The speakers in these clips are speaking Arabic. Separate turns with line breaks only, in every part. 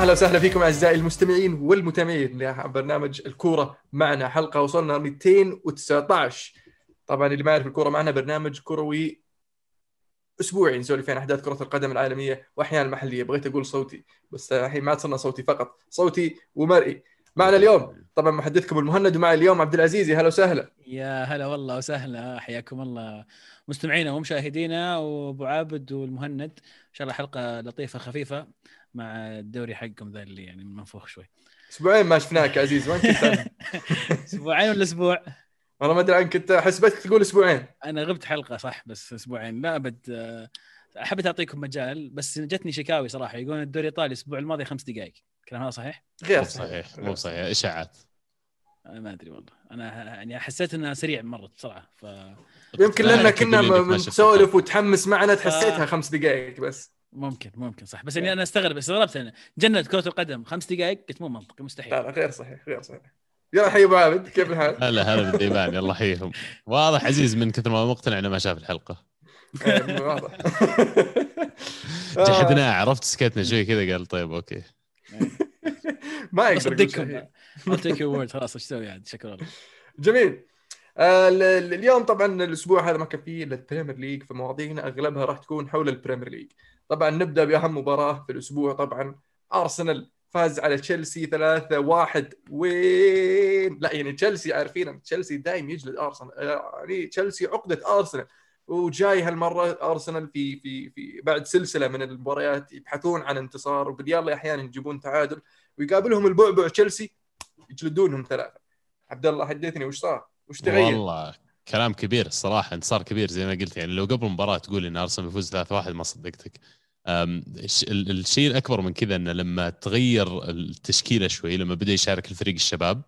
أهلا وسهلا فيكم أعزائي المستمعين والمتابعين لبرنامج الكورة معنا. حلقة وصلنا 219 طبعا اللي ما يعرف الكورة معنا برنامج كروي أسبوعي نسولف عن أحداث كرة القدم العالمية واحيانا المحلية. بغيت أقول صوتي بس الحين ما صرنا صوتي فقط صوتي ومرئي. معنا اليوم طبعا محدثكم المهند ومعي اليوم عبد العزيز. يا هلا وسهلا.
يا هلا والله وسهلا. حياكم الله. مستمعينا ومشاهدينا وابو عابد والمهند. إن شاء الله حلقة لطيفة خفيفة. مع الدوري حقكم ذا اللي يعني منفوخ شوي.
أسبوعين ما شفناك يا عزيز وين كنت
أسبوعين ولا أسبوع؟
والله ما أدري عنك انت حسبتك تقول أسبوعين.
أنا غبت حلقة صح بس أسبوعين. لا أبد حبيت أعطيكم مجال بس جتني شكاوي صراحة. يقولون الدوري الإيطالي الأسبوع الماضي خمس دقائق. الكلام هذا صحيح؟
غير
صحيح. مو صحيح. إشاعات.
أنا ما أدري والله. أنا يعني حسيت إنها سريع مرت بسرعة ف
يمكن لأن كنا نسولف وتحمس معنا تحسيتها خمس دقائق بس.
ممكن ممكن صح. بس يعني أنا أستغرب استغربت أنا. جنة كرة القدم خمس دقائق؟ قلت مو منطقي مستحيل.
لا لا غير صحيح غير صحيح. يلا حي ابو عابد كيف الحال؟
هلا هلا بالديبان يلا حيهم واضح عزيز من كثر ما مقتنع إنه ما شاف الحلقة.
إيه، واضح.
جحدناه عرفت سكتنا شوي كذا قال طيب أوكي.
ما يقدر
أصدقكم. take word خلاص إيش تسوي عاد؟ شكرا.
جميل. آه اليوم طبعا الأسبوع هذا ما كان فيه إلا ال Premier League فمواضيعنا أغلبها راح تكون حول ال Premier League. طبعا نبدأ بأهم مباراة في الأسبوع طبعا. أرسنال فاز على تشيلسي 3 1 وين؟ لا يعني تشيلسي عارفين تشيلسي دايم يجلد أرسنال. يعني تشيلسي عقدة أرسنال. وجاي هالمرة أرسنال في في في بعد سلسلة من المباريات يبحثون عن انتصار. وباليلا أحيانا يجيبون تعادل. ويقابلهم البعبع تشيلسي يجلدونهم ثلاثة. عبد الله حدثني وش صار؟ وش تغير؟
والله كلام كبير الصراحة انتصار كبير زي ما قلت. يعني لو قبل المباراة تقول إن أرسنال بيفوز 3-1 ما صدقتك. الشيء الاكبر من كذا إنه لما تغير التشكيله شوي لما بدأ يشارك الفريق الشباب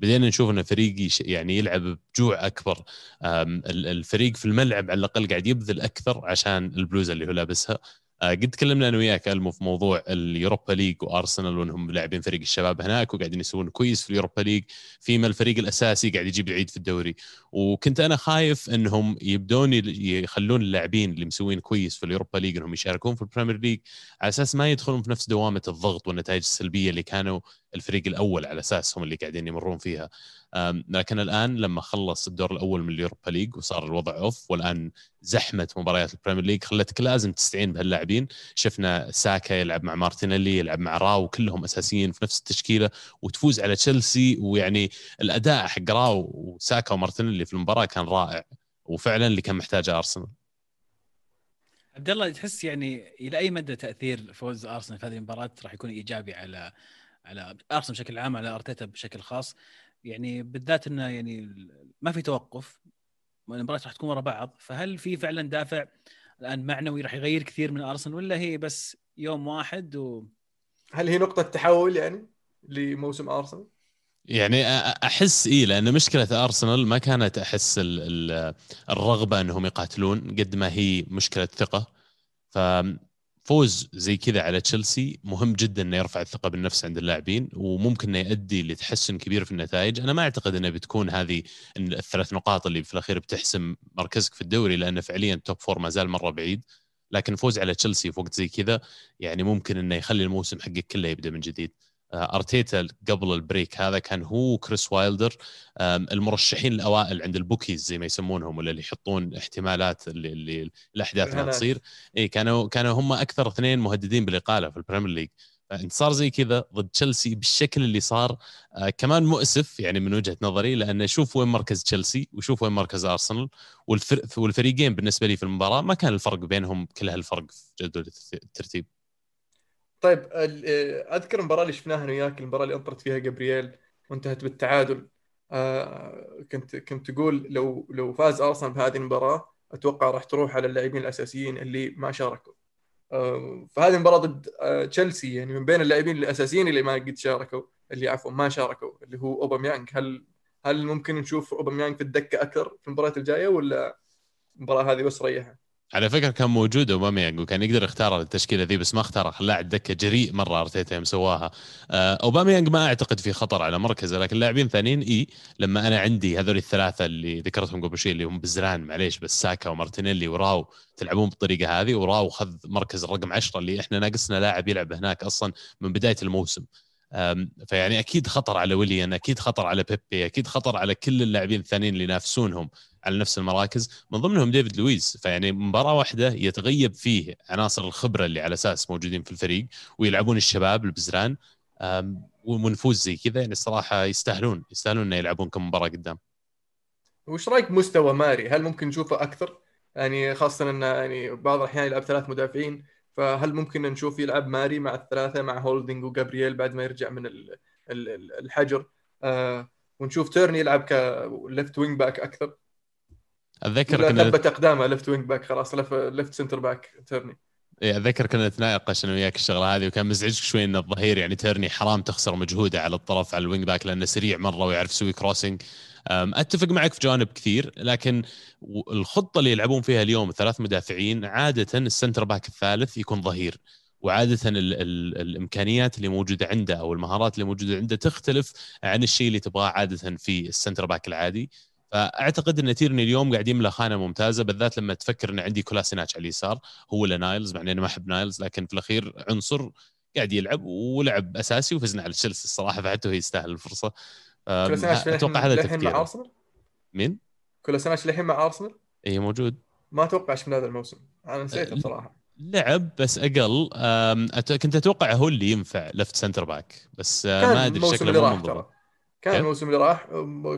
بدينا نشوف إن الفريق يعني يلعب بجوع أكبر. الفريق في الملعب على الأقل قاعد يبذل أكثر عشان البلوزه اللي هو لابسها. قد تكلمنا أنا وياك ألمو في موضوع ال Europa League وأرسنال وإنهم لاعبين فريق الشباب هناك وقاعدين يسوون كويس في ال Europa League فيما الفريق الأساسي قاعد يجيب العيد في الدوري. وكنت أنا خايف إنهم يبدون يخلون اللاعبين اللي مسوين كويس في ال Europa League إنهم يشاركون في ال Premier League على أساس ما يدخلون في نفس دوامة الضغط والنتائج السلبية اللي كانوا الفريق الأول على أساسهم اللي قاعدين يمرون فيها. لكن الآن لما خلص الدور الأول من ال Europa League وصار الوضع off والآن زحمة مباريات ال Premier League خلتك لازم تستعين بهاللاعبين. شفنا ساكا يلعب مع مارتينيلي يلعب مع راو كلهم أساسيين في نفس التشكيلة وتفوز على تشيلسي. ويعني الأداء حق راو وساكا ومارتينيلي في المباراة كان رائع وفعلا اللي كان محتاجه أرسنال.
عبد الله تحس يعني إلى أي مدى تأثير فوز أرسنال في هذه المباراة راح يكون إيجابي على على ارسنال بشكل عام على أرتيتا بشكل خاص. يعني بالذات إنه يعني ما في توقف المباريات راح تكون ورا بعض. فهل في فعلا دافع الآن معنوي راح يغير كثير من أرسنال ولا هي بس يوم واحد و
هل هي نقطة تحول يعني لموسم أرسنال؟
يعني أحس إيه لأن مشكلة أرسنال ما كانت أحس الرغبة إنهم يقاتلون قد ما هي مشكلة ثقة. ف فوز زي كذا على تشيلسي مهم جدا إنه يرفع الثقة بالنفس عند اللاعبين وممكن إنه يؤدي لتحسن كبير في النتائج، أنا ما أعتقد انها بتكون هذه الثلاث نقاط اللي في الأخير بتحسم مركزك في الدوري لأنه فعليا top four ما زال مرة بعيد، لكن فوز على تشيلسي في وقت زي كذا يعني ممكن إنه يخلي الموسم حقك كله يبدأ من جديد. آه، أرتيتا قبل ال break هذا كان هو كريس وايلدر المرشحين الأوائل عند ال bookies زي ما يسمونهم ولا اللي يحطون احتمالات اللي, اللي الأحداث ما تصير. إي كانوا كانوا هم أكثر اثنين مهددين بالاقاله في ال Premier League. فانتصار زي كذا ضد تشيلسي بالشكل اللي صار آه كمان مؤسف يعني من وجهة نظري لأن شوف وين مركز تشيلسي وشوف وين مركز أرسنال والفريقين بالنسبة لي في المباراة ما كان الفرق بينهم كل هالفرق في جدول الترتيب.
طيب أذكر المباراة اللي شفناها أنا وياك المباراة اللي انطرت فيها جابرييل وانتهت بالتعادل. آه كنت كنت تقول لو لو فاز أرسنال بهذه المباراة أتوقع راح تروح على اللاعبين الأساسيين اللي ما شاركوا. آه فهذه المباراة ضد آه تشيلسي يعني من بين اللاعبين الأساسيين اللي ما قد شاركوا اللي عفوا ما شاركوا اللي هو أوباميانج. هل هل ممكن نشوف أوباميانج في الدكة أكثر في المباريات الجاية ولا المباراة هذه بس ريحة؟
على فكرة كان موجود أوباميانج وكان يقدر يختار التشكيلة ذي بس ما اختارها. خلاه على الدكة جريء مرة أرتيتا يوم سواها. آه، أوباميانج ما أعتقد في خطر على مركزه لكن لاعبين ثانيين إي لما أنا عندي هذول الثلاثة اللي ذكرتهم قبل شوي اللي هم بزران معليش بس ساكا ومارتينيلي وراو تلعبون بالطريقة هذه وراو خذ مركز الرقم 10 اللي إحنا ناقصنا لاعب يلعب هناك أصلا من بداية الموسم. فيعني أكيد خطر على ويليان أكيد خطر على بيبي أكيد خطر على كل اللاعبين الثانيين اللي ينافسونهم. على نفس المراكز من ضمنهم ديفيد لويس فيعني مباراة واحدة يتغيب فيه عناصر الخبرة اللي على أساس موجودين في الفريق ويلعبون الشباب البزران ونفوز زي كذا. يعني الصراحة يستاهلون يستاهلون إنه يلعبون كم مباراة قدام.
وش رأيك بمستوى ماري؟ هل ممكن نشوفه أكثر؟ يعني خاصة إنه يعني بعض الأحيان يلعب ثلاث مدافعين فهل ممكن نشوف يلعب ماري مع الثلاثة مع هولدنج وجابرييل بعد ما يرجع من الحجر؟ آه ونشوف تيرني يلعب ك left wing back
أكثر.
أتذكر كنا ثبت أقدامه left wing back خلاص left center back تيرني
اي أتذكر كنا نتناقش أنا وياك الشغلة هذه وكان مزعجك شوي إن الظهير يعني تيرني حرام تخسر مجهوده على الطرف على ال wing back لأنه سريع مرة ويعرف يسوي crossing أتفق معك في جوانب كثير لكن الخطة اللي يلعبون فيها اليوم ثلاث مدافعين عادة ال center back الثالث يكون ظهير وعادة ال ال الإمكانيات اللي موجودة عنده أو المهارات اللي موجودة عنده تختلف عن الشيء اللي تبغاه عادة في ال center back العادي. فأعتقد إن تيرني اليوم قاعد يملى خانة ممتازة بالذات لما تفكر إن عندي كولاسيناتش على اليسار. هو ولا نايلز مع إني ما أحب نايلز لكن في الأخير عنصر قاعد يلعب ولعب أساسي وفزنا على تشيلسي الصراحة فحتى هو يستاهل الفرصة.
أتوقع هذا التفكير
مين؟
كولاسيناتش للحين مع أرسنال؟
اي موجود.
ما اتوقعش من هذا الموسم. أنا نسيته بصراحة.
لعب بس أقل. كنت أتوقع هو اللي ينفع left center back بس ما أدري شكله
مو منضبط كان الموسم اللي راح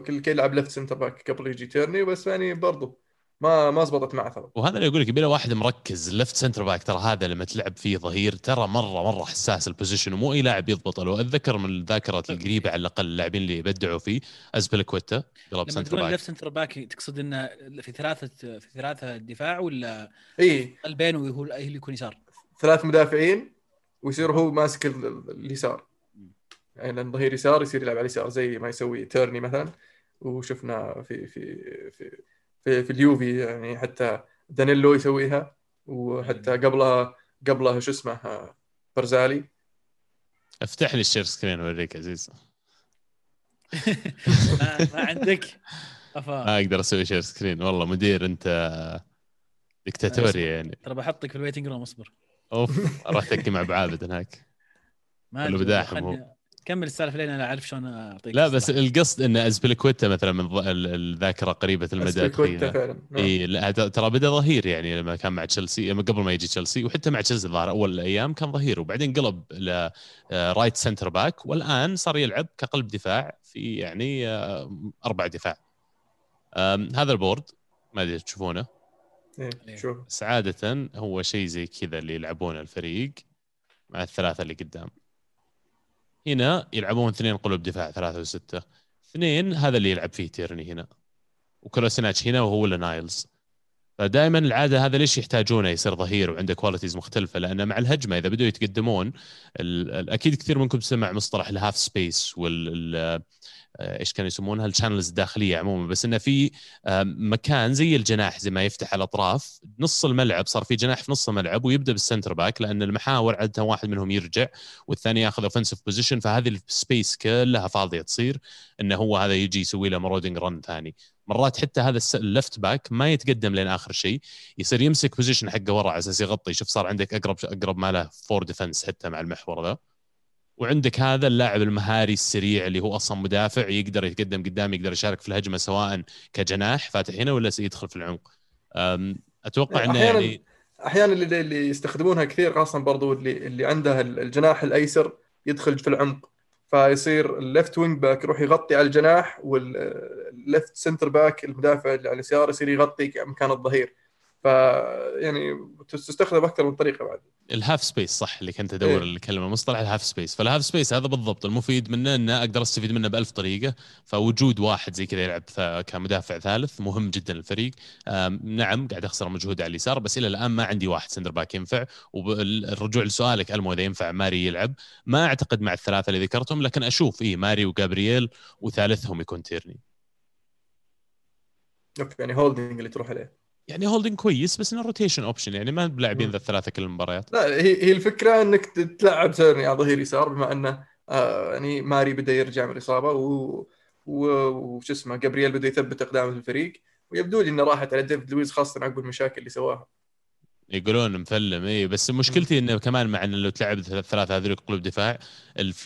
كل كي يلعب left center back قبل يجي تيرني بس يعني برضو ما ما زبطت معه ترى
وهذا اللي أقول لك يبي واحد مركز left center back ترى هذا لما تلعب فيه ظهير ترى مرة مرة حساس ال position ومو أي لاعب يضبط. له أتذكر من الذاكرة القريبة على الأقل اللاعبين اللي بدعوا فيه أزبلكويتا
قلب center back left center باك تقصد إنه في ثلاثة في ثلاثة دفاع ولا
إي.
قلبين وهو اللي يكون يسار؟
ثلاث مدافعين ويصير هو ماسك اليسار. يعني لأن ظهير يسار يصير يلعب على اليسار زي ما يسوي تيرني مثلا. وشفنا في في في في, في اليوفي يعني حتى دانيلو يسويها. وحتى قبلها قبلها شو اسمه برزالي.
افتح لي ال share screen اوريك عزيز.
ما عندك؟
ما أقدر أسوي share screen. والله مدير أنت دكتاتوري يعني.
ترى بحطك في ال waiting room
أصبر. أوف راح تكي مع بعابد هناك.
ما بداحم هو كمل السالفة لين أنا أعرف شلون أعطيك
لا بس القصد إن ازبلكويتا مثلا من الذاكرة قريبة المدى
ازبلكويتا فعلا
إي ترى بدأ ظهير يعني لما كان مع تشيلسي قبل ما يجي تشيلسي وحتى مع تشيلسي الظاهر أول الأيام كان ظهير وبعدين قلب ل right center back والآن صار يلعب كقلب دفاع في يعني آه، أربع دفاع. هذا ال board ما أدري تشوفونه.
إيه شوف.
بس عاده هو شيء زي كذا اللي يلعبونه الفريق مع الثلاثة اللي قدام. هنا يلعبون اثنين قلوب دفاع ثلاثة وستة. اثنين هذا اللي يلعب فيه تيرني هنا. وكولوسيناتش هنا وهو نايلز. فدائما العادة هذا ليش يحتاجونه يصير ظهير وعنده qualities مختلفة؟ لأن مع الهجمة إذا بدوا يتقدمون أكيد كثير منكم سمع مصطلح ال half space وال إيش كانوا يسمونها ال channels الداخلية عموما. بس إنه في آه، مكان زي الجناح زي ما يفتح الأطراف نص الملعب صار في جناح في نص الملعب ويبدأ بال center back لأن المحاور عادة واحد منهم يرجع والثاني ياخذ offensive position فهذه ال space كلها فاضية تصير إنه هو هذا يجي يسوي له marauding run ثاني. مرات حتى هذا ال left back ما يتقدم لين آخر شيء يصير يمسك position حقه ورا على أساس يغطي. شوف صار عندك أقرب أقرب ما له four defense حتى مع المحور ذا. وعندك هذا اللاعب المهاري السريع اللي هو أصلا مدافع يقدر يتقدم قدام يقدر يشارك في الهجمة سواء كجناح فاتح هنا ولا يدخل في العمق؟ أتوقع إنه يعني
أحيانا اللي, اللي يستخدمونها كثير خاصة برضو اللي اللي عنده الجناح الأيسر يدخل في العمق. فيصير ال left wing back يروح يغطي على الجناح وال left center back المدافع اللي على اليسار يصير يغطي مكان الظهير. ف يعني تستخدم باكثر من طريقة بعد.
ال half space صح اللي كنت ادور إيه؟ الكلمة مصطلح ال half space فال half space هذا بالضبط المفيد منه إنه أقدر أستفيد منه بألف طريقة فوجود واحد زي كذا يلعب كمدافع ثالث مهم جدا للفريق. نعم قاعد أخسر مجهود على اليسار بس إلى الآن ما عندي واحد center back ينفع. والرجوع لسؤالك المو اذا ينفع ماري يلعب؟ ما أعتقد مع الثلاثة اللي ذكرتهم لكن أشوف اي ماري وجابرييل وثالثهم يكون تيرني.
يعني هولدنج اللي تروح عليه.
يعني هولدنج كويس بس إنه rotation option يعني ما بلاعبين ذا الثلاثة كل المباريات.
لا هي هي الفكرة إنك تلعب تيرني على ظهير يسار بما إنه آه يعني ماري بدا يرجع من الإصابة و وش اسمه جابرييل بدا يثبت إقدامه في الفريق ويبدو لي إنه راحت على ديفيد لويز خاصة عقب المشاكل اللي سواها.
يقولون مفلم اي بس مشكلتي إنه كمان مع إنه لو تلعب الثلاثه هذول قلوب دفاع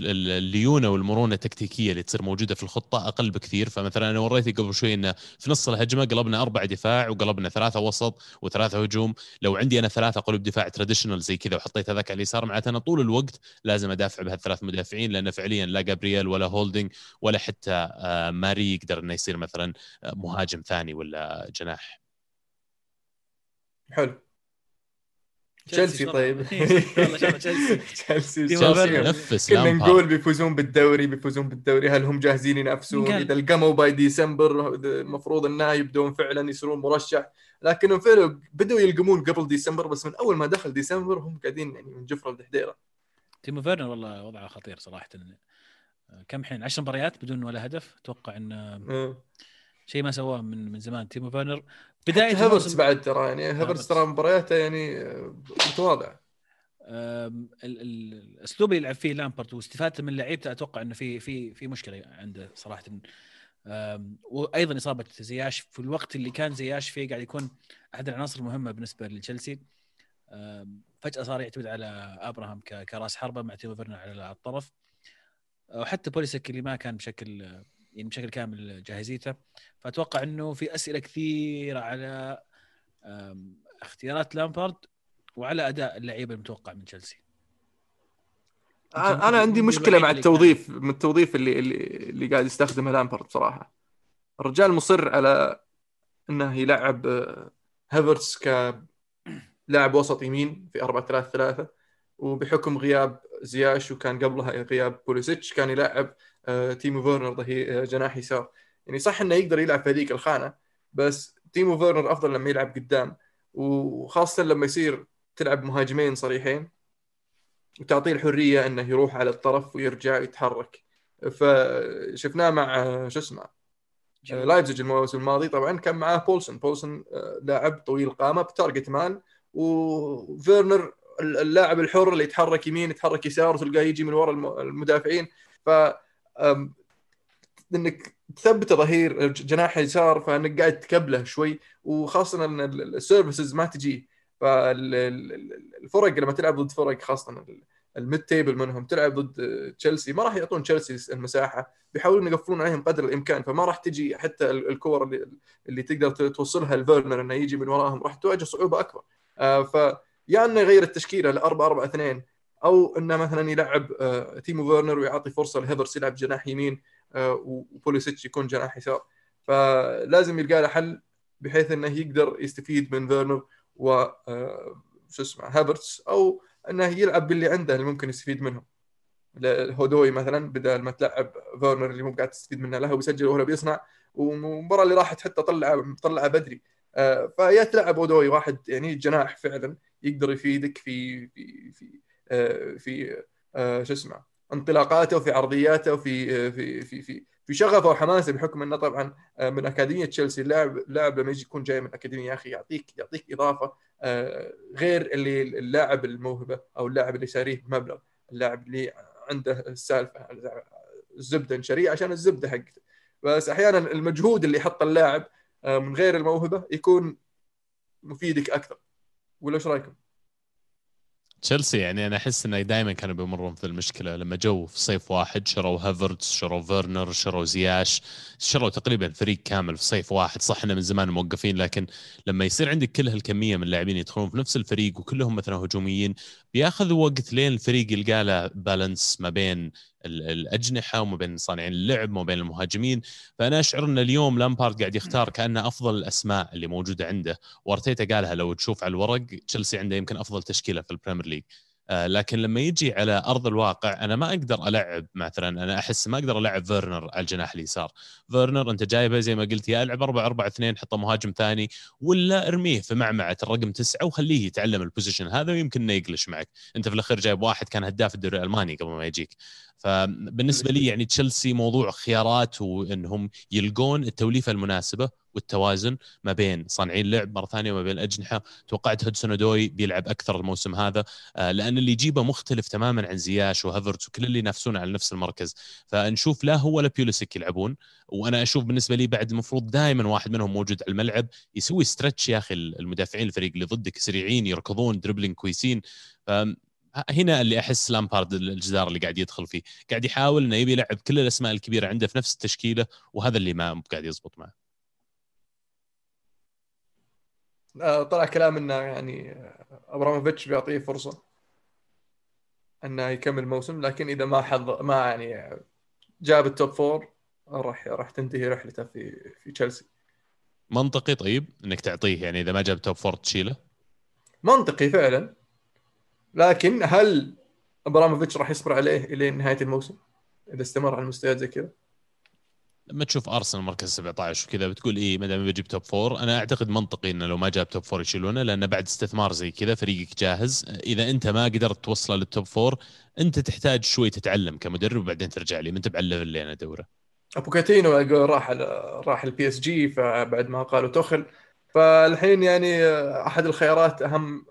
الليونة والمرونة التكتيكية اللي تصير موجودة في الخطة أقل بكثير. فمثلا أنا وريتي قبل شوي إنه في نص الهجمة قلبنا اربعه دفاع وقلبنا ثلاثة وسط وثلاثة هجوم. لو عندي أنا ثلاثة قلوب دفاع traditional زي كذا وحطيت هذاك على اليسار معناته أنا طول الوقت لازم أدافع بهالثلاث مدافعين لأنه فعليا لا جابرييل ولا هولدنج ولا حتى آه، ماري يقدر إنه يصير مثلا آه، مهاجم ثاني ولا جناح.
حلو. تشيلسي طيب. تشيلسي.
نفس
كنا نقول بيفوزون بالدوري بيفوزون بالدوري. هل هم جاهزين ينافسون؟ إذا القموا by December المفروض انه يبدون فعلا يصيرون مرشح. لكنهم فعلا بدوا يلقمون قبل ديسمبر بس من أول ما دخل ديسمبر هم قاعدين يعني من حفرة لدحديرة.
تيمو فيرنر والله وضعه خطير صراحة. كم حين؟ 10 مباريات بدون ولا هدف. أتوقع انه شيء ما سواه من من زمان تيمو فيرنر.
بداية هافرتس بعد ترى يعني هافرتس ترى مبارياته يعني متواضعة.
الاسلوب اللي يلعب فيه لامبارد واستفادته من لعيبته أتوقع إنه في في في مشكلة عنده صراحة. وأيضا إصابة زياش في الوقت اللي كان زياش فيه قاعد يكون أحد العناصر المهمة بالنسبة لتشيلسي. فجأة صار يعتمد على أبراهام كرأس حربة مع تيمو فيرنر على الطرف. وحتى بوليسيتش اللي ما كان بشكل يعني بشكل كامل جاهزيته. فأتوقع إنه في أسئلة كثيره على اختيارات لامبارد وعلى أداء اللعيبة المتوقع من تشيلسي.
أنا عندي مشكلة مع التوظيف من التوظيف اللي اللي اللي قاعد يستخدمه لامبارد بصراحه الرجال مصر على إنه يلعب آه، هافرتس كلاعب وسط يمين في 4 3 3 وبحكم غياب زياش وكان قبلها غياب بوليسيتش كان يلعب آه، تيمو فيرنر هي آه، جناح يسار. يعني صح إنه يقدر يلعب في هذيك الخانة بس تيمو فيرنر أفضل لما يلعب قدام وخاصة لما يصير تلعب مهاجمين صريحين وتعطيه الحرية إنه يروح على الطرف ويرجع يتحرك. فشفناه مع آه، شو اسمه لايبزيج الموسم الماضي. طبعا كان معاه بولسون. بولسون لاعب طويل قامة ب target man وفيرنر اللاعب الحر اللي يتحرك يمين يتحرك يسار وتلقاه يجي من وراء المدافعين. ف إنك تثبت ظهير جناح يسار فإنك قاعد تكبله شوي وخاصة إن ال services ما تجي. فالفرق لما تلعب ضد فرق خاصة ال mid table منهم تلعب ضد تشيلسي ما راح يعطون تشيلسي المساحة. بيحاولون يقفلون عليهم قدر الإمكان فما راح تجي حتى الكور اللي, اللي تقدر توصلها لفيرنر إنه يجي من وراهم راح تواجه صعوبة أكبر. آه، ف يا إنه يغير التشكيلة ل 4 4 2 أو إنه مثلا يلعب آه، تيمو فيرنر ويعطي فرصة لهافرتس يلعب جناح يمين آه، وبوليسيتش يكون جناح يسار. فلازم يلقى له حل بحيث إنه يقدر يستفيد من فيرنر و آه، شو اسمه هافرتس أو إنه يلعب باللي عنده اللي ممكن يستفيد منهم. أودوي مثلا بدل ما تلعب فيرنر اللي مو قاعد تستفيد منه له وبيسجل وهو بيصنع والمباراة اللي راحت حتى طلع طلعه بدري. فيا تلعب أودوي واحد يعني جناح فعلا يقدر يفيدك في في في في آه، شو اسمه انطلاقاته وفي عرضياته وفي آه، في في في في شغفه وحماسه بحكم إنه طبعا من أكاديمية تشيلسي. اللاعب اللاعب لما يجي يكون جاي من أكاديمية يا أخي يعطيك يعطيك إضافة غير اللي اللاعب الموهبة أو اللاعب اللي شاريه بمبلغ. اللاعب اللي عنده السالفة الزبدة نشريه عشان الزبدة حقته. بس أحيانا المجهود اللي يحطه اللاعب من غير الموهبة يكون مفيدك أكثر. ولا إيش رأيكم؟
تشيلسي يعني أنا أحس إنه دائما كانوا بيمرون في المشكلة لما جو في صيف واحد شروا هافرتس شروا فيرنر شروا زياش شروا تقريبا فريق كامل في صيف واحد. صح إنه من زمان موقفين لكن لما يصير عندك كل هالكمية من اللاعبين يدخلون في نفس الفريق وكلهم مثلا هجوميين بياخذ وقت لين الفريق يلقى له balance ما بين الأجنحة وما بين صانعين اللعب وما بين المهاجمين. فأنا أشعر أن اليوم لامبارد قاعد يختار كانه أفضل الأسماء اللي موجودة عنده. وأرتيتا قالها لو تشوف على الورق تشيلسي عنده يمكن أفضل تشكيلة في البريمير ليج. آه، لكن لما يجي على أرض الواقع أنا ما أقدر ألعب مثلا أنا أحس ما أقدر ألعب فيرنر على الجناح اليسار. فيرنر أنت جايبه زي ما قلت يا ألعب 4 4 2 حطه مهاجم ثاني ولا أرميه في معمعة الرقم تسعة وخليه يتعلم ال position هذا ويمكن إنه يclutch معك. أنت في الأخير جايب واحد كان هداف الدوري الألماني قبل ما يجيك. فبالنسبة لي يعني تشيلسي موضوع خيارات وإنهم يلقون التوليفة المناسبة والتوازن ما بين صانعين لعب مرة ثانية وما بين الاجنحه توقعت هودسون أودوي بيلعب أكثر الموسم هذا آه، لأن اللي يجيبه مختلف تماما عن زياش وهافرتس وكل اللي ينافسون على نفس المركز. فنشوف لا هو ولا بيوليسيك يلعبون وأنا أشوف بالنسبة لي بعد المفروض دائما واحد منهم موجود على الملعب يسوي stretch يا أخي المدافعين الفريق اللي ضدك سريعين يركضون dribbling كويسين. هنا اللي أحس لامبارد الجدار اللي قاعد يدخل فيه. قاعد يحاول إنه يبي يلعب كل الأسماء الكبيرة عنده في نفس التشكيلة وهذا اللي ما قاعد يزبط معه.
آه، طلع كلام إنه يعني أبراموفيتش بيعطيه فرصة إنه يكمل الموسم لكن إذا ما حظ ما يعني جاب ال top four راح راح تنتهي رحلته في في تشيلسي.
منطقي طيب إنك تعطيه يعني إذا ما جاب top four تشيله؟
منطقي فعلا. لكن هل أبراموفيتش راح يصبر عليه إلى نهاية الموسم؟ إذا استمر على المستويات زي كذا؟
لما تشوف أرسنال مركز 17 وكذا بتقول إيه ما دام بيجيب top four أنا أعتقد منطقي إنه لو ما جاب top four يشيلونه لأن بعد استثمار زي كذا فريقك جاهز. إذا أنت ما قدرت توصله لل top four أنت تحتاج شوي تتعلم كمدرب وبعدين ترجع لي. ما أنت بعلم اللي أنا دوره
بوكيتينو راح راح البي اس جي فبعد ما قالوا توخيل. فالحين يعني أحد الخيارات أهم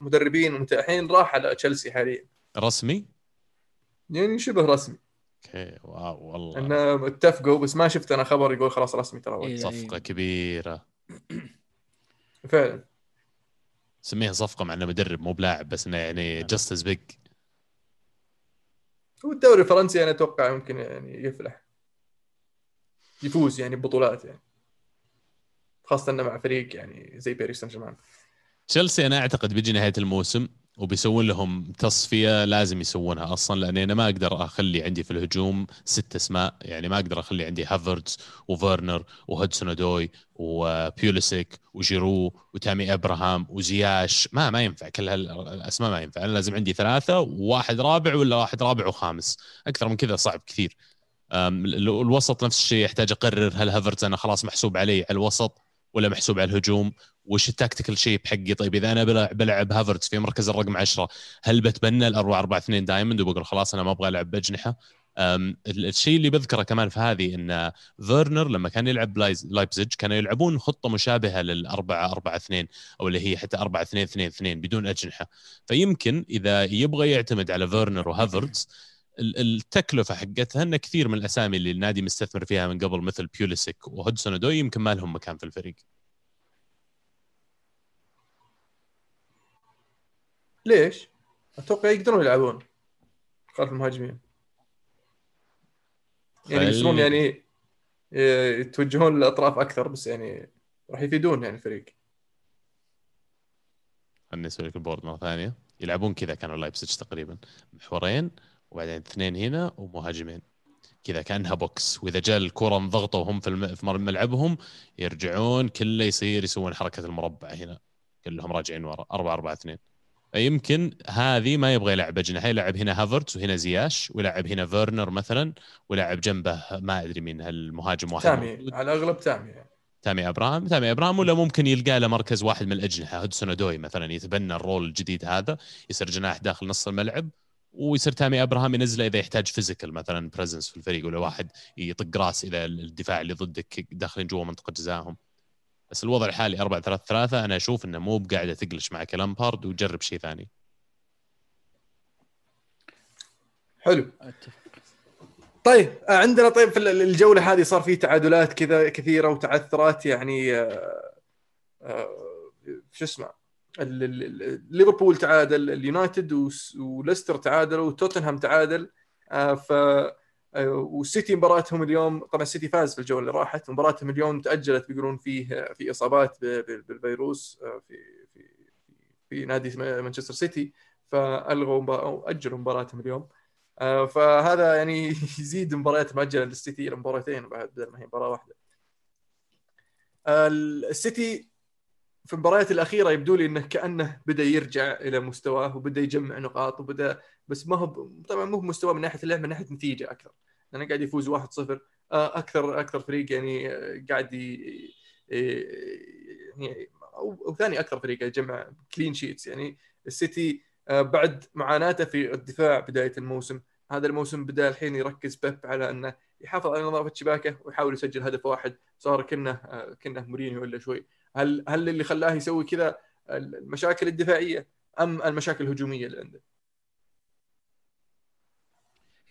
مدربين ومتاحين راح على تشيلسي حاليا.
رسمي؟
يعني شبه رسمي.
okay wow والله.
إنه اتفقوا بس ما شفت أنا خبر يقول خلاص رسمي ترى
إيه صفقة كبيرة.
فعلا.
سميها صفقة مع إنه مدرب مو بلاعب بس إنه يعني just as big
هو الدوري الفرنسي أنا أتوقع يمكن يعني يفلح. يفوز يعني ببطولات يعني. خاصة إنه مع فريق يعني زي باريس سان جيرمان.
تشيلسي أنا أعتقد بيجي نهاية الموسم وبيسوون لهم تصفية لازم يسوونها أصلا لأني أنا ما أقدر أخلي عندي في الهجوم ست أسماء يعني ما أقدر أخلي عندي هافرتس وفيرنر وهودسون دوي وبيوليسيك وجيرو وتامي إبراهام وزياش. ما ما ينفع كل هالأسماء ما ينفع. أنا لازم عندي ثلاثة وواحد رابع ولا واحد رابع وخامس. أكثر من كذا صعب كثير. الوسط نفس الشيء يحتاج أقرر هل هافرتس أنا خلاص محسوب علي على الوسط ولا محسوب على الهجوم وش ال tactical shape حقي؟ طيب إذا أنا بلعب, هافرتس في مركز الرقم 10 هل بتبنى ال 4 4 2 diamond وبقول خلاص أنا ما أبغى ألعب بأجنحة؟ الشيء اللي بذكره كمان في هذه إن فيرنر لما كان يلعب لايبزيج كانوا يلعبون خطة مشابهة للأربعة أربعة اثنين أو اللي هي حتى أربعة اثنين اثنين اثنين بدون أجنحة. فيمكن إذا يبغى يعتمد على فيرنر وهافرتس التكلفة حقتها ان كثير من الأسامي اللي النادي مستثمر فيها من قبل مثل بيوليسيك وهودسون أودوي يمكن ما لهم مكان في الفريق.
ليش؟ أتوقع يقدرون يلعبون خلف المهاجمين. يعني يصيرون يعني يتوجهون للاطراف أكثر بس يعني راح يفيدون يعني الفريق.
خليني أسوي لك ال board مرة ثانية. يلعبون كذا كانوا لايبزيج تقريبا. محورين. وبعدين اثنين هنا ومهاجمين. كذا كأنها box وإذا جاء الكرة انضغطوا وهم في ملعبهم يرجعون كله يصير يسوون حركة المربع هنا. كلهم راجعين ورا. 4 4 2 فيمكن هذه ما يبغى يلعب اجنحه يلعب هنا هافرتس وهنا زياش ويلعب هنا فيرنر مثلا ويلعب جنبه ما أدري مين هالمهاجم واحد
تامي موجود. على الأغلب تامي. يعني.
تامي ابراهام تامي ابراهام ولا ممكن يلقى له مركز واحد من الأجنحة. هودسون دوي مثلا يتبنى ال role الجديد هذا يصير جناح داخل نص الملعب. ويصير تامي أبراهام ينزله إذا يحتاج physical مثلا presence في الفريق ولا واحد يطق راس اذا الدفاع اللي ضدك داخلين جوا منطقة جزائهم. بس الوضع الحالي 4 3 3 أنا أشوف إنه مو بقاعده تقلش مع كلامبارد وجرب شيء ثاني.
حلو. طيب عندنا طيب في الجولة هذه صار في تعادلات كذا كثيرة وتعثرات يعني آه، آه، شو اسمه؟ ليفربول تعادل اليونايتد وليستر تعادلوا وتوتنهام تعادل آه، ف والسيتي مباراتهم اليوم طبعا السيتي فاز في الجولة اللي راحت مباراتهم اليوم تأجلت بيقولون فيه في إصابات بالفيروس في في في نادي مانشستر سيتي فألغوا أو أجلوا مباراتهم اليوم آه، فهذا يعني يزيد مباريات مؤجله للسيتي إلى مباراتين بعد بدل ما هي مباراة واحدة. آه، السيتي في المباريات الأخيرة يبدو لي إنه كأنه بدأ يرجع إلى مستواه وبدأ يجمع نقاط وبدأ بس ما هو طبعا مو بمستواه من ناحية اللعب من ناحية نتيجة أكثر. لأنه قاعد يفوز 1-0 آه، أكثر أكثر فريق يعني قاعد يعني أو ثاني أكثر فريق يجمع clean sheets يعني السيتي آه، بعد معاناته في الدفاع بداية الموسم هذا الموسم بدأ الحين يركز بيب على إنه يحافظ على نظافة شباكه ويحاول يسجل هدف واحد. صار كنه آه، كنه مورينيو ولا شوي. هل هل اللي خلاه يسوي كذا المشاكل الدفاعية أم المشاكل الهجومية اللي عنده؟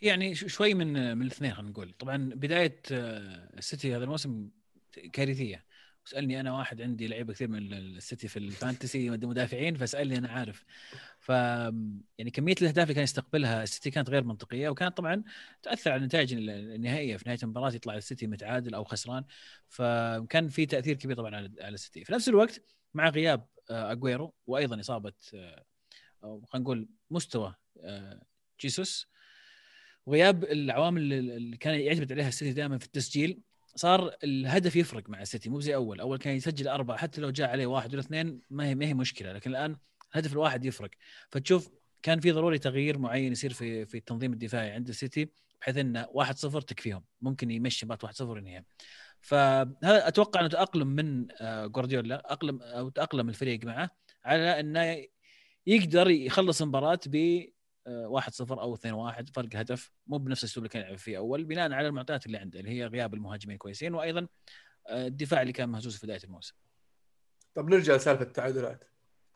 يعني شوي من من الاثنين خلينا نقول طبعا بداية آه، السيتي هذا الموسم كارثية اسالني أنا واحد عندي لعيبة كثير من السيتي في ال fantasy مدافعين فاسالني أنا عارف. ف يعني كمية الأهداف اللي كان يستقبلها السيتي كانت غير منطقية وكانت طبعا تأثر على النتائج النهائية. في نهاية المباراة يطلع السيتي متعادل أو خسران فكان في تأثير كبير طبعا على على السيتي. في نفس الوقت مع غياب اجويرو وأيضا إصابة أو خلينا نقول مستوى جيسوس وغياب العوامل اللي كان يعتمد عليها السيتي دائما في التسجيل. صار الهدف يفرق مع السيتي مو زي أول. أول كان يسجل أربعة حتى لو جاء عليه واحد ولا اثنين ما هي ما هي مشكلة لكن الآن الهدف الواحد يفرق. فتشوف كان في ضروري تغيير معين يصير في في التنظيم الدفاعي عند السيتي بحيث انه 1-0 تكفيهم. ممكن يمشي مباراه 1-0 ينهيها فهذا أتوقع إنه تأقلم من آه، جوارديولا اقلم أو تأقلم الفريق معه على إنه يقدر يخلص المباراة ب 1-0 آه، أو 2-1 فرق هدف مو بنفس الأسلوب اللي كان يلعب فيه أول بناء على المعطيات اللي عنده اللي هي غياب المهاجمين كويسين وأيضا آه، الدفاع اللي كان مهزوز في بداية الموسم.
طب نرجع لسالفة التعادلات.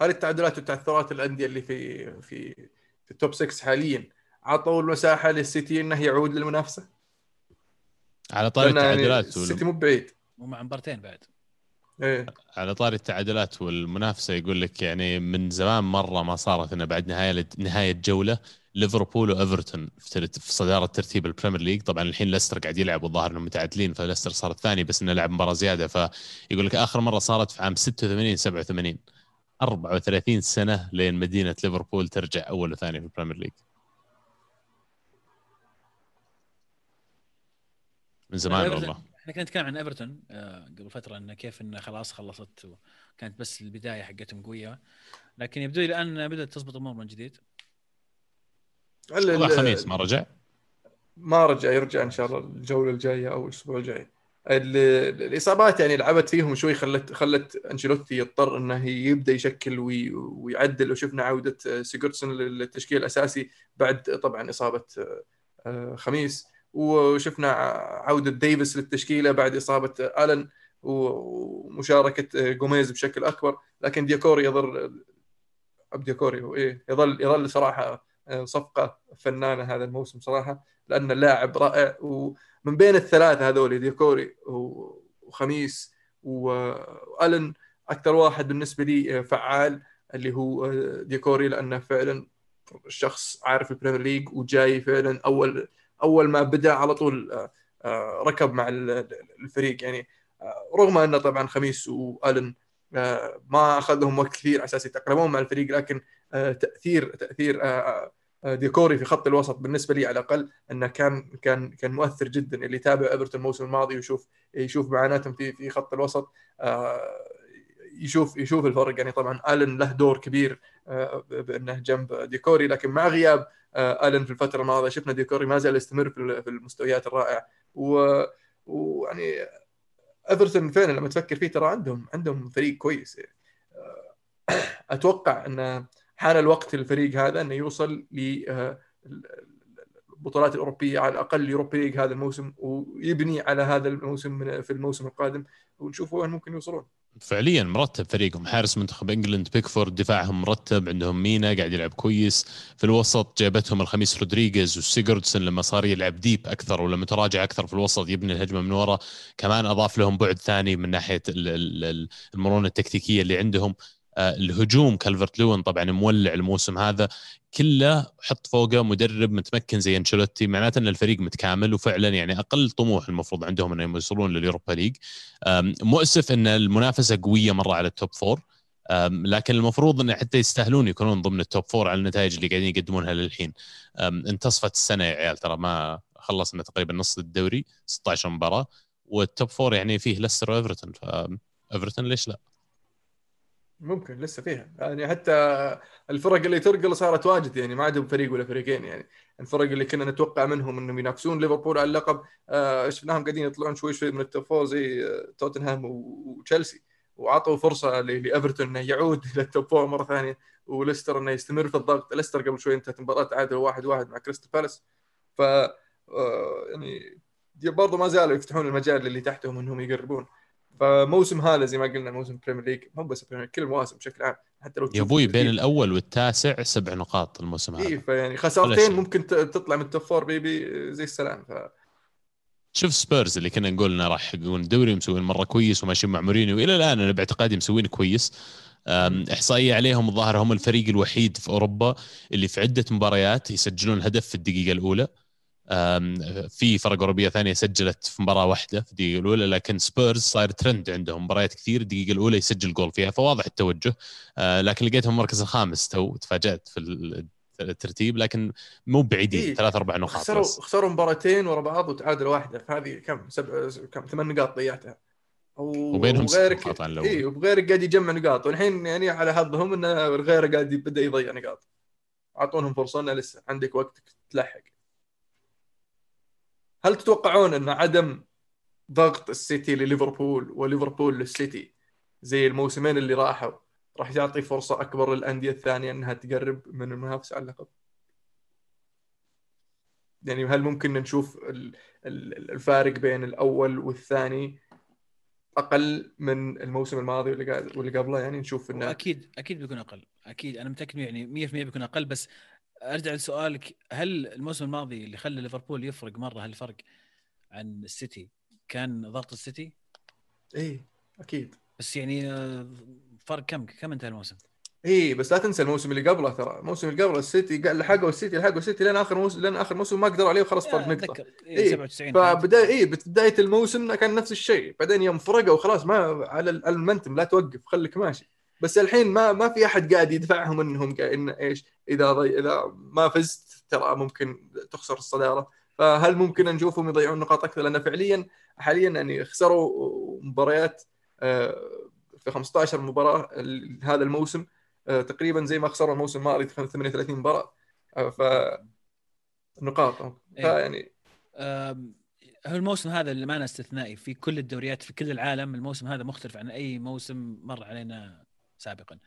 هل التعادلات والتعثرات الأندية اللي في في في التوب 6 حاليا عطوا المساحة للسيتي إنه يعود للمنافسة؟
على طاري يعني التعادلات
يعني السيتي مو بعيد.
ومع مبارتين بعد.
إيه.
على طاري التعادلات والمنافسة يقول لك يعني من زمان مرة ما صارت إنه بعد نهاية نهاية جولة ليفربول وإيفرتون في صدارة ترتيب البريمير ليج طبعا الحين ليستر قاعد يلعب والظاهر إنهم متعادلين فليستر صار الثاني بس إنه لعب مباراة زيادة. فيقول لك آخر مرة صارت في عام 86 87 34 سنة لين مدينة ليفربول ترجع أول وثاني في البريمير ليج من زمان والله.
إحنا كنا نتكلم عن إيفرتون آه، قبل فترة إنه كيف إنه خلاص خلصت وكانت بس البداية حقتهم قوية. لكن يبدو لي الآن بدأت تزبط الأمور من جديد.
الخميس ما رجع؟
ما رجع يرجع إن شاء الله الجولة الجاية أو الأسبوع الجاي. الإصابات يعني لعبت فيهم شوي خلت خلت أنشيلوتي يضطر إنه يبدأ يشكل ويعدل. وشفنا عودة سيجرتسون للتشكيل الأساسي بعد طبعا إصابة آه، خميس. وشفنا عودة ديفيس للتشكيلة بعد إصابة آلن ومشاركة جوميز بشكل أكبر لكن ديكوري يظل ديكوري إيه يظل يظل صراحة صفقة فنانة هذا الموسم صراحة لأن اللاعب رائع ومن بين الثلاثة هذول ديكوري وخميس وآلن أكثر واحد بالنسبة لي فعال اللي هو ديكوري لأنه فعلا شخص عارف البريمير ليج وجاي فعلا أول أول ما بدأ على طول آه، آه، ركب مع الفريق. يعني آه، رغم انه طبعا خميس وألن ما اخذ لهم وقت كثير على أساس يتأقلمون مع الفريق لكن تأثير تأثير ديكوري في خط الوسط بالنسبة لي على الأقل أنه كان كان كان مؤثر جدا. اللي تابع إيفرتون الموسم الماضي ويشوف يشوف معاناتهم في في خط الوسط يشوف يشوف الفرق. يعني طبعا ألن له دور كبير بأنه جنب ديكوري لكن مع غياب آلن في الفترة الماضية. شفنا ديكوري ما زال يستمر في المستويات الرائعة. ويعني إيفرتون فعلا لما تفكر فيه ترى عندهم عندهم فريق كويس. آه، أتوقع أن حان الوقت للفريق هذا أنه يوصل للبطولات آه، الأوروبية على الأقل يوروبي ليج هذا الموسم ويبني على هذا الموسم في الموسم القادم. ونشوف وين ممكن يوصلون.
فعليا مرتب فريقهم. حارس منتخب England بيكفورد دفاعهم مرتب عندهم مينا قاعد يلعب كويس. في الوسط جابتهم الخميس رودريغيز وسيجردسون لما صار يلعب deep أكثر ولما تراجع أكثر في الوسط يبني الهجمة من ورا. كمان أضاف لهم بعد ثاني من ناحية المرونة التكتيكية اللي عندهم. الهجوم كالفرت لوين طبعا مولع الموسم هذا كله حط فوقه مدرب متمكن زي أنشيلوتي معناته إن الفريق متكامل وفعلا يعني أقل طموح المفروض عندهم إنهم يوصلون لليوروبا ليج. مؤسف إن المنافسة قوية مرة على ال top four لكن المفروض انه حتى يستاهلون يكونون ضمن ال top four على النتائج اللي قاعدين يقدمونها للحين. انتصفت السنة يا عيال ترى ما خلصنا تقريبا نص الدوري 16 مباراة وال top four يعني فيه ليستر وإيفرتون. فايفرتون ليش لا؟
ممكن لسه فيها. يعني حتى الفرق اللي ترقل صارت واجد يعني ما عندهم فريق ولا فريقين يعني الفرق اللي كنا نتوقع منهم انهم ينافسون ليفربول على اللقب آه شفناهم قاعدين يطلعون شوي شوي من ال top زي آه، توتنهام وتشيلسي. وعطوا فرصة لإيفرتون إنه يعود إلى ال top four مرة ثانية وليستر إنه يستمر في الضغط. ليستر قبل شوي انتهت مباراة تعادل واحد واحد مع كريستال بالاس. ف آه، يعني برضه ما زالوا يفتحون المجال اللي تحتهم إنهم يقربون. فموسم هذا زي ما قلنا موسم بريمير ليج مو بس بريمير كل المواسم بشكل عام. حتى لو
يا أبوي بين. الأول والتاسع سبع نقاط الموسم هذا.
اي فيعني خسارتين. ممكن تطلع من ال top four بيبي زي السلام. ف...
شوف سبيرز اللي كنا نقول إنه راح يحققون الدوري ومسوين مرة كويس وماشيين مع مورينيو. والى الآن أنا باعتقادي مسوين كويس. إحصائية عليهم الظاهر هم الفريق الوحيد في أوروبا اللي في عدة مباريات يسجلون هدف في الدقيقة الأولى. في فرق أوروبية ثانية سجلت في مباراة واحدة في الدقيقة الأولى لكن سبيرز صاير ترند عندهم. مباريات كثير الدقيقة الأولى يسجل جول فيها فواضح التوجه. أه، لكن لقيتهم المركز الخامس تو تفاجأت في ال- الترتيب لكن مو بعيدين
إيه.
ثلاث أربع نقاط
خسروا
بس.
خسروا مباراتين ورا بعض وتعادلوا واحدة. فهذه كم؟ سبع كم؟ ثمان نقاط ضيعتها.
وبينهم
وغيرك. اي وغيرك قاعد يجمع نقاط. والحين يعني على حظهم إن غيره قاعد يبدأ يضيع نقاط. أعطونهم فرصة لسه عندك وقت تلحق. هل تتوقعون أن عدم ضغط السيتي لليفربول وليفربول للسيتي زي الموسمين اللي راحوا راح يعطي فرصة أكبر للأندية الثانية أنها تقرب من المنافسة على اللقب؟ يعني هل ممكن نشوف ال- ال- الفارق بين الأول والثاني أقل من الموسم الماضي واللي واللي قبله يعني نشوف إنه
أكيد أكيد بيكون أقل أكيد أنا متأكد يعني 100% بيكون أقل بس أرجع لسؤالك هل الموسم الماضي اللي خلى ليفربول يفرق مرة هالفرق عن السيتي؟ كان ضغط السيتي؟
إيه أكيد.
بس يعني آه، فرق كم كم انتهى الموسم؟
إيه بس لا تنسى الموسم اللي قبله ترى. الموسم اللي قبله السيتي لحقوا السيتي لحقوا السيتي لين آخر موسم لين آخر موسم ما قدروا عليه وخلص فرق
نقطة.
إيه،
إيه 97
فبدايه إيه بداية الموسم كان نفس الشيء. بعدين يوم فرقوا خلاص ما على ال- ال momentum لا توقف خليك ماشي. بس الحين ما ما في أحد قاعد يدفعهم إنهم قاعد إن إيش إذا ضي... إذا ما فزت ترى ممكن تخسر الصدارة. فهل ممكن نشوفهم يضيعون نقاط أكثر؟ لأن فعليا حاليا يعني خسروا مباريات آه، في 15 مباراة هذا الموسم آه، تقريبا زي ما خسروا الموسم الماضي 38 مباراة. آه، ف نقاط
إيه.
فيعني
هو الموسم هذا اللي ما استثنائي. في كل الدوريات في كل العالم الموسم هذا مختلف عن أي موسم مر علينا سابقا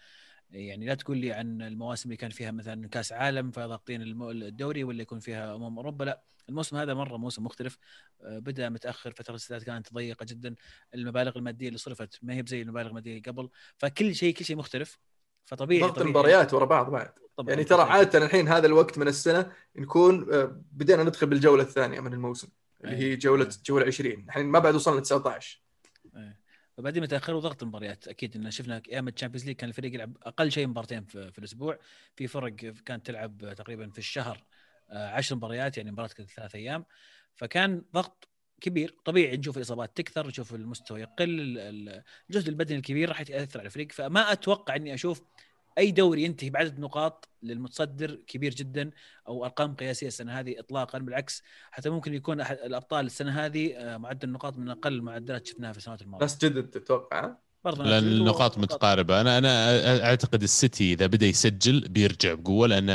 يعني لا تقول لي عن المواسم اللي كان فيها مثلا كأس عالم فضاغطين الدوري ولا يكون فيها أمم أوروبا لا الموسم هذا مرة موسم مختلف آه، بدأ متأخر فترة الاستعداد كانت ضيقة جدا المبالغ المادية اللي صرفت ما هي بزي المبالغ المادية اللي قبل فكل شيء كل شيء مختلف فطبيعي
ضغط المباريات ورا بعض بعد
طبعاً
يعني ترى. عادة الحين هذا الوقت من السنة نكون آه، بدينا ندخل بالجولة الثانية من الموسم اللي هي
أي.
جولة
أي.
جولة 20 الحين ما بعد وصلنا 19
إيه. فبعدين متاخر وضغط المباريات أكيد إن شفنا أيام ال Champions League كان الفريق يلعب أقل شيء مبارتين في, في الأسبوع. في فرق كانت تلعب تقريبا في الشهر آه، عشر مباريات يعني مباراة كل ثلاث أيام. فكان ضغط كبير. طبيعي نشوف الإصابات تكثر نشوف المستوى يقل ال- ال- الجزء البدني الكبير راح يأثر على الفريق. فما أتوقع إني أشوف أي دوري ينتهي بعدد نقاط للمتصدر كبير جدا أو أرقام قياسية السنة هذه اطلاقا بالعكس حتى ممكن يكون أحد الأبطال السنة هذه آه، معدل النقاط من أقل المعدلات شفناها في السنوات الماضية
ناس جدد تتوقع؟
برضه لأن
النقاط متقاربة. أنا أنا أعتقد السيتي إذا بدأ يسجل بيرجع بقوة لأن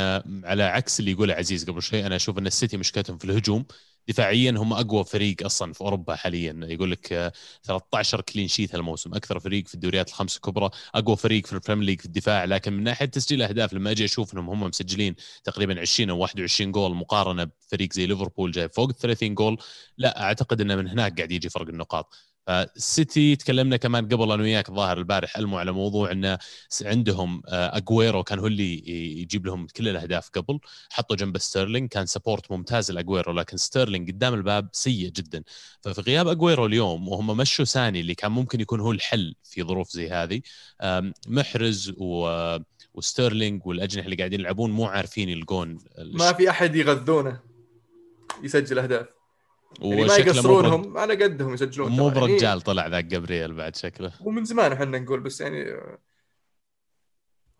على عكس اللي يقوله عزيز قبل شوي أنا أشوف أن السيتي مشكلتهم في الهجوم. دفاعيا هم أقوى فريق أصلا في أوروبا حاليا. يقول لك آه، 13 clean sheet هالموسم. أكثر فريق في الدوريات الخمس الكبرى أقوى فريق في ال Premier League في الدفاع. لكن من ناحية تسجيل أهداف لما أجي أشوف إنهم هم مسجلين تقريبا 20 أو 21 جول مقارنة بفريق زي ليفربول جاي فوق ال 30 جول لا أعتقد إنه من هناك قاعد يجي فرق النقاط. فالسيتي تكلمنا كمان قبل أنا وياك الظاهر البارح المو على موضوع انه عندهم آه، اجويرو كان هو اللي يجيب لهم كل الأهداف قبل حطوا جنب ستيرلينج كان support ممتاز لاجويرو لكن ستيرلينج قدام الباب سيء جدا. ففي غياب اجويرو اليوم وهم مشوا ساني اللي كان ممكن يكون هو الحل في ظروف زي هذه محرز و وستيرلينج والأجنحة اللي قاعدين يلعبون مو عارفين يلقون
ما في أحد يغذونه يسجل أهداف. يعني ما
مو برج-
يقصرونهم على قدهم يسجلون
مو
طبعاً. يعني
برجال طلع ذاك جابرييل بعد شكله.
ومن زمان إحنا نقول بس يعني آه،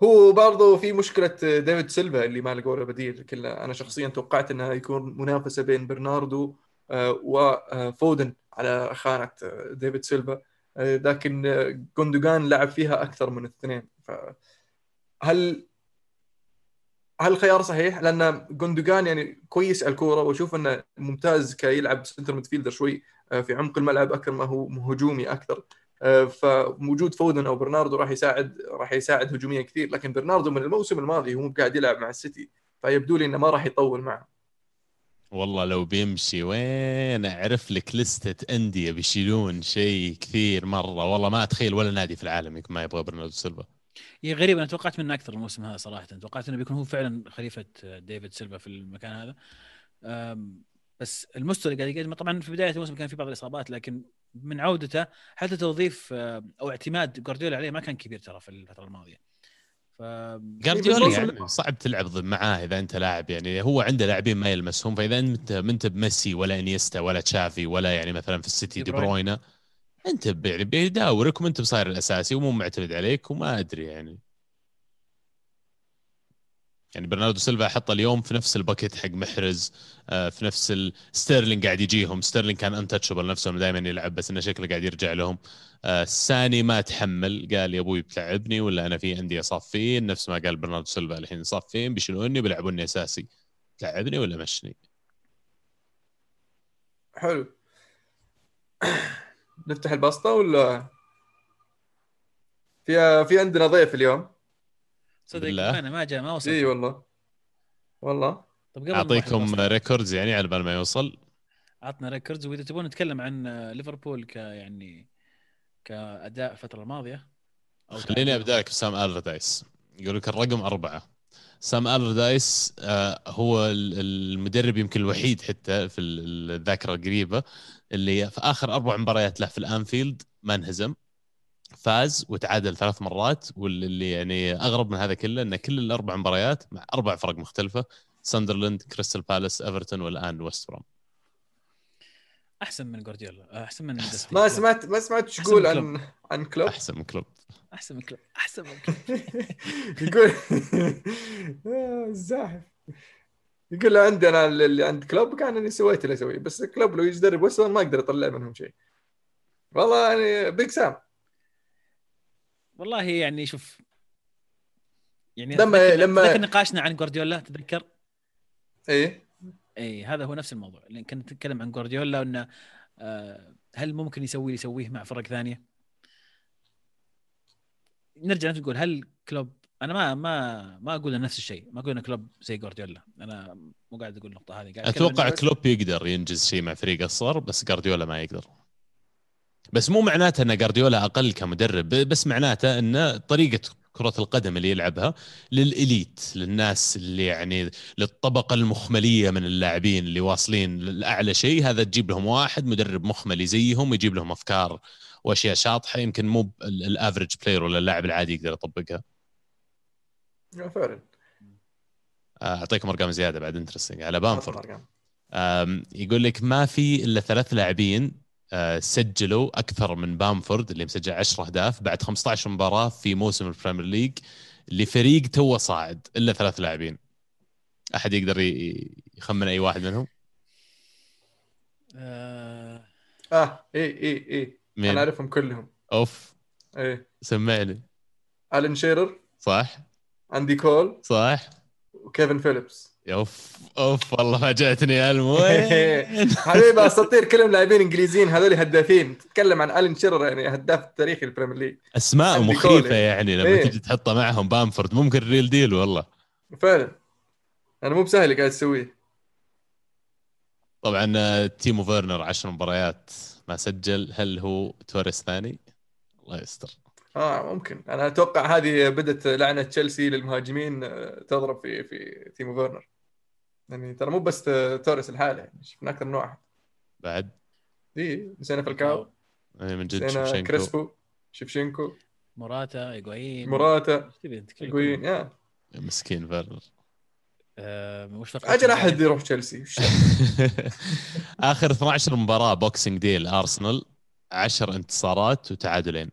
هو برضو في مشكلة ديفيد سيلفا اللي ما لقوا له بديل كله أنا شخصيا توقعت أنها يكون منافسة بين برناردو آه، وفودن على خانة آه، ديفيد سيلفا. آه، لكن آه، جوندوجان لعب فيها أكثر من الاثنين فهل هل الخيار صحيح؟ لأن جوندوجان يعني كويس على الكورة وأشوف أنه ممتاز كيلعب center midfielder شوي آه، في عمق الملعب أكثر ما هو هجومي أكثر. آه، فوجود فودن أو برناردو راح يساعد راح يساعد هجوميا كثير. لكن برناردو من الموسم الماضي هو قاعد يلعب مع السيتي فيبدو لي إنه ما راح يطول معه.
والله لو بيمشي وين أعرف لك list ة أندية بيشيلون شيء كثير مرة؟ والله ما أتخيل ولا نادي في العالم ما يبغى برناردو سيلفا.
هي غريبه أنا توقعت منه أكثر الموسم هذا صراحة. توقعت إنه بيكون هو فعلا خليفة ديفيد سيلفا في المكان هذا. بس المستوى اللي قاعد يقدمه طبعا في بداية الموسم كان في بعض الإصابات لكن من عودته حتى توظيف أو اعتماد جوارديولا عليه ما كان كبير ترى في الفترة الماضية. ف
جارديولا
بس
يعني صعب تلعب ضد معاه إذا أنت لاعب يعني هو عنده لاعبين ما يلمسهم فإذا أنت ما انت بميسي ولا إنيستا ولا تشافي ولا يعني مثلا في السيتي
دي
دي بروينا انت يعني بيداورك وانت بصاير الأساسي ومو معتمد عليك وما أدري يعني. يعني برناردو سيلفا حط اليوم في نفس ال pocket حق محرز آه، في نفس. ستيرلينج قاعد يجيهم. ستيرلينج كان انتشبل نفسه انه دائما يلعب بس إنه شكله قاعد يرجع لهم. آه، الساني ما تحمل قال يا أبوي بتلعبني ولا أنا في أندية صافين نفس ما قال برناردو سيلفا الحين صافين بيشيلوني بيلعبوني أساسي. تلعبني ولا مشني؟
حلو. نفتح البسطه ولا؟ في في عندنا ضيف اليوم.
صدق
بالله.
أنا ما جاء ما وصل
إي والله. والله.
طب قبل أعطيكم
records يعني على بال ما يوصل.
عطنا records وإذا تبون نتكلم عن ليفربول ك يعني كأداء الفترة الماضية.
خليني. ابدا لك ب Sam Allardyce يقول لك الرقم أربعة. Sam Allardyce آه، هو ال- المدرب يمكن الوحيد حتى في ال- الذاكرة القريبة اللي في آخر أربع مباريات له في الأنفيلد ما انهزم فاز وتعادل ثلاث مرات واللي يعني أغرب من هذا كله إن كل الأربع مباريات مع أربع فرق مختلفة ساندرلاند كريستال بالاس إيفرتون والآن ويست بروم
أحسن من جوارديولا أحسن من دستي.
ما سمعت ما سمعت إيش
أحسن
يقول عن عن كلوب؟
أحسن من كلوب.
أحسن من كلوب أحسن من كلوب.
يقول آه، الزاحف يقول له عندي أنا اللي عند كلوب كان اني سويت اللي أسويه. بس كلوب لو يدرب وسون ما يقدر يطلع منهم شيء. والله يعني Big Sam
والله يعني شوف يعني
لما-
تذكر-
لما-
تذكر نقاشنا عن جوارديولا تذكر؟
إيه.
اي هذا هو نفس الموضوع. لأن كنا نتكلم عن جوارديولا وإنه آه، هل ممكن يسوي اللي يسويه مع فرق ثانية؟ نرجع نقول هل كلوب أنا ما ما ما أقول نفس الشيء. ما أقول إن كلوب زي جوارديولا. أنا مو قاعد أقول النقطة هذه. قاعد أتوقع
كلوب يقدر ينجز شيء مع فريق أصغر بس جارديولا ما يقدر. بس مو معناته إن جارديولا أقل كمدرب بس معناته إن طريقة كرة القدم اللي يلعبها للإليت للناس اللي يعني للطبقة المخملية من اللاعبين اللي واصلين لأعلى شيء. هذا تجيب لهم واحد مدرب مخملي زيهم يجيب لهم أفكار وأشياء شاطحة. يمكن مو ال average player ولا اللاعب العادي يقدر يطبقها.
فعلا.
آه، أعطيكم أرقام زيادة بعد interesting على بامفورد يقول لك ما في إلا ثلاث لاعبين آه، سجلوا أكثر من بامفورد اللي مسجل 10 أهداف بعد 15 مباراة في موسم ال Premier League لفريق توه صاعد إلا ثلاث لاعبين. أحد يقدر يخمن أي واحد منهم؟
آه،
آه إيه إيه إيه أنا
مين
أعرفهم كلهم.
أوف.
إيه.
سمعني.
ألين شيرر
صح.
اندي كول
صح.
وكيفن فيليبس.
أوف أوف والله فاجاتني يا ألم وين؟
حبيبي أساطير كلهم لاعبين إنجليزيين هذول هدافين. تتكلم عن ألين شيرر يعني هداف التاريخي ال Premier
League.
أسماء
مخيفة
كول.
يعني لما
إيه.
تجي تحطها معهم بامفورد ممكن real deal والله.
فعلا. أنا مو بسهل اللي قاعد تسويه.
طبعا آه، تيمو فيرنر 10 مباريات ما سجل هل هو توريس ثاني؟ الله يستر.
آه ممكن. أنا أتوقع هذه بدت لعنة تشيلسي للمهاجمين آه، تضرب في في تيمو فيرنر. يعني ترى مو بس توريس الحالة يعني شفنا أكثر من واحد.
بعد؟
اي نسينا فالكاو.
إيه، من جد
نسينا
شفشنكو
كريسبو شفشنكو
موراتا ايجوايين
موراتا. هيجوين يا.
مسكين فيرنر.
آه، وش
أجل
أحد؟
يروح تشيلسي
آخر 12 مباراة Boxing Day الارسنال 10 انتصارات وتعادلين.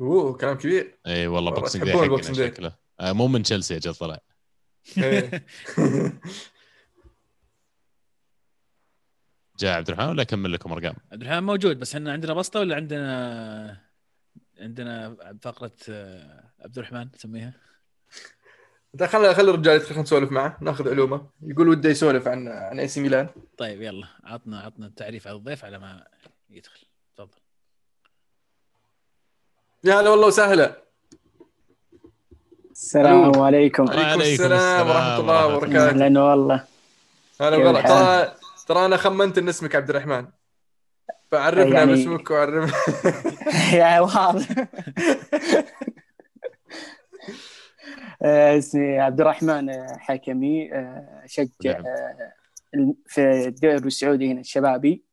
أوه كلام كبير.
إي والله حقنا
ال Boxing Day.
شكله. آه، مو من تشيلسي أجل طلع.
إيه.
جاء عبد الرحمن ولا أكمل لكم أرقام؟
عبد الرحمن موجود بس إحنا عندنا بسطة ولا عندنا عندنا فقرة آه، عبد الرحمن نسميها؟
ده خلي خلي الرجال يدخل خلينا نسولف معه ناخذ علومة. يقول وده يسولف عن عن إي سي ميلان.
طيب يلا عطنا عطنا التعريف على الضيف على ما يدخل.
يا هلا والله وسهلا.
السلام. عليكم.
عليكم
وعليكم
السلام
السلام
ورحمة الله وبركاته.
أهلا والله.
غلط
الحال؟
ترى ترى أنا خمنت إن اسمك عبد الرحمن. فعرفنا
يعني-
باسمك وعرفنا.
يا واضح. آه، اسمي عبد الرحمن آه، حكمي. آه، أشجع
نعم.
في الدوري السعودي هنا الشبابي.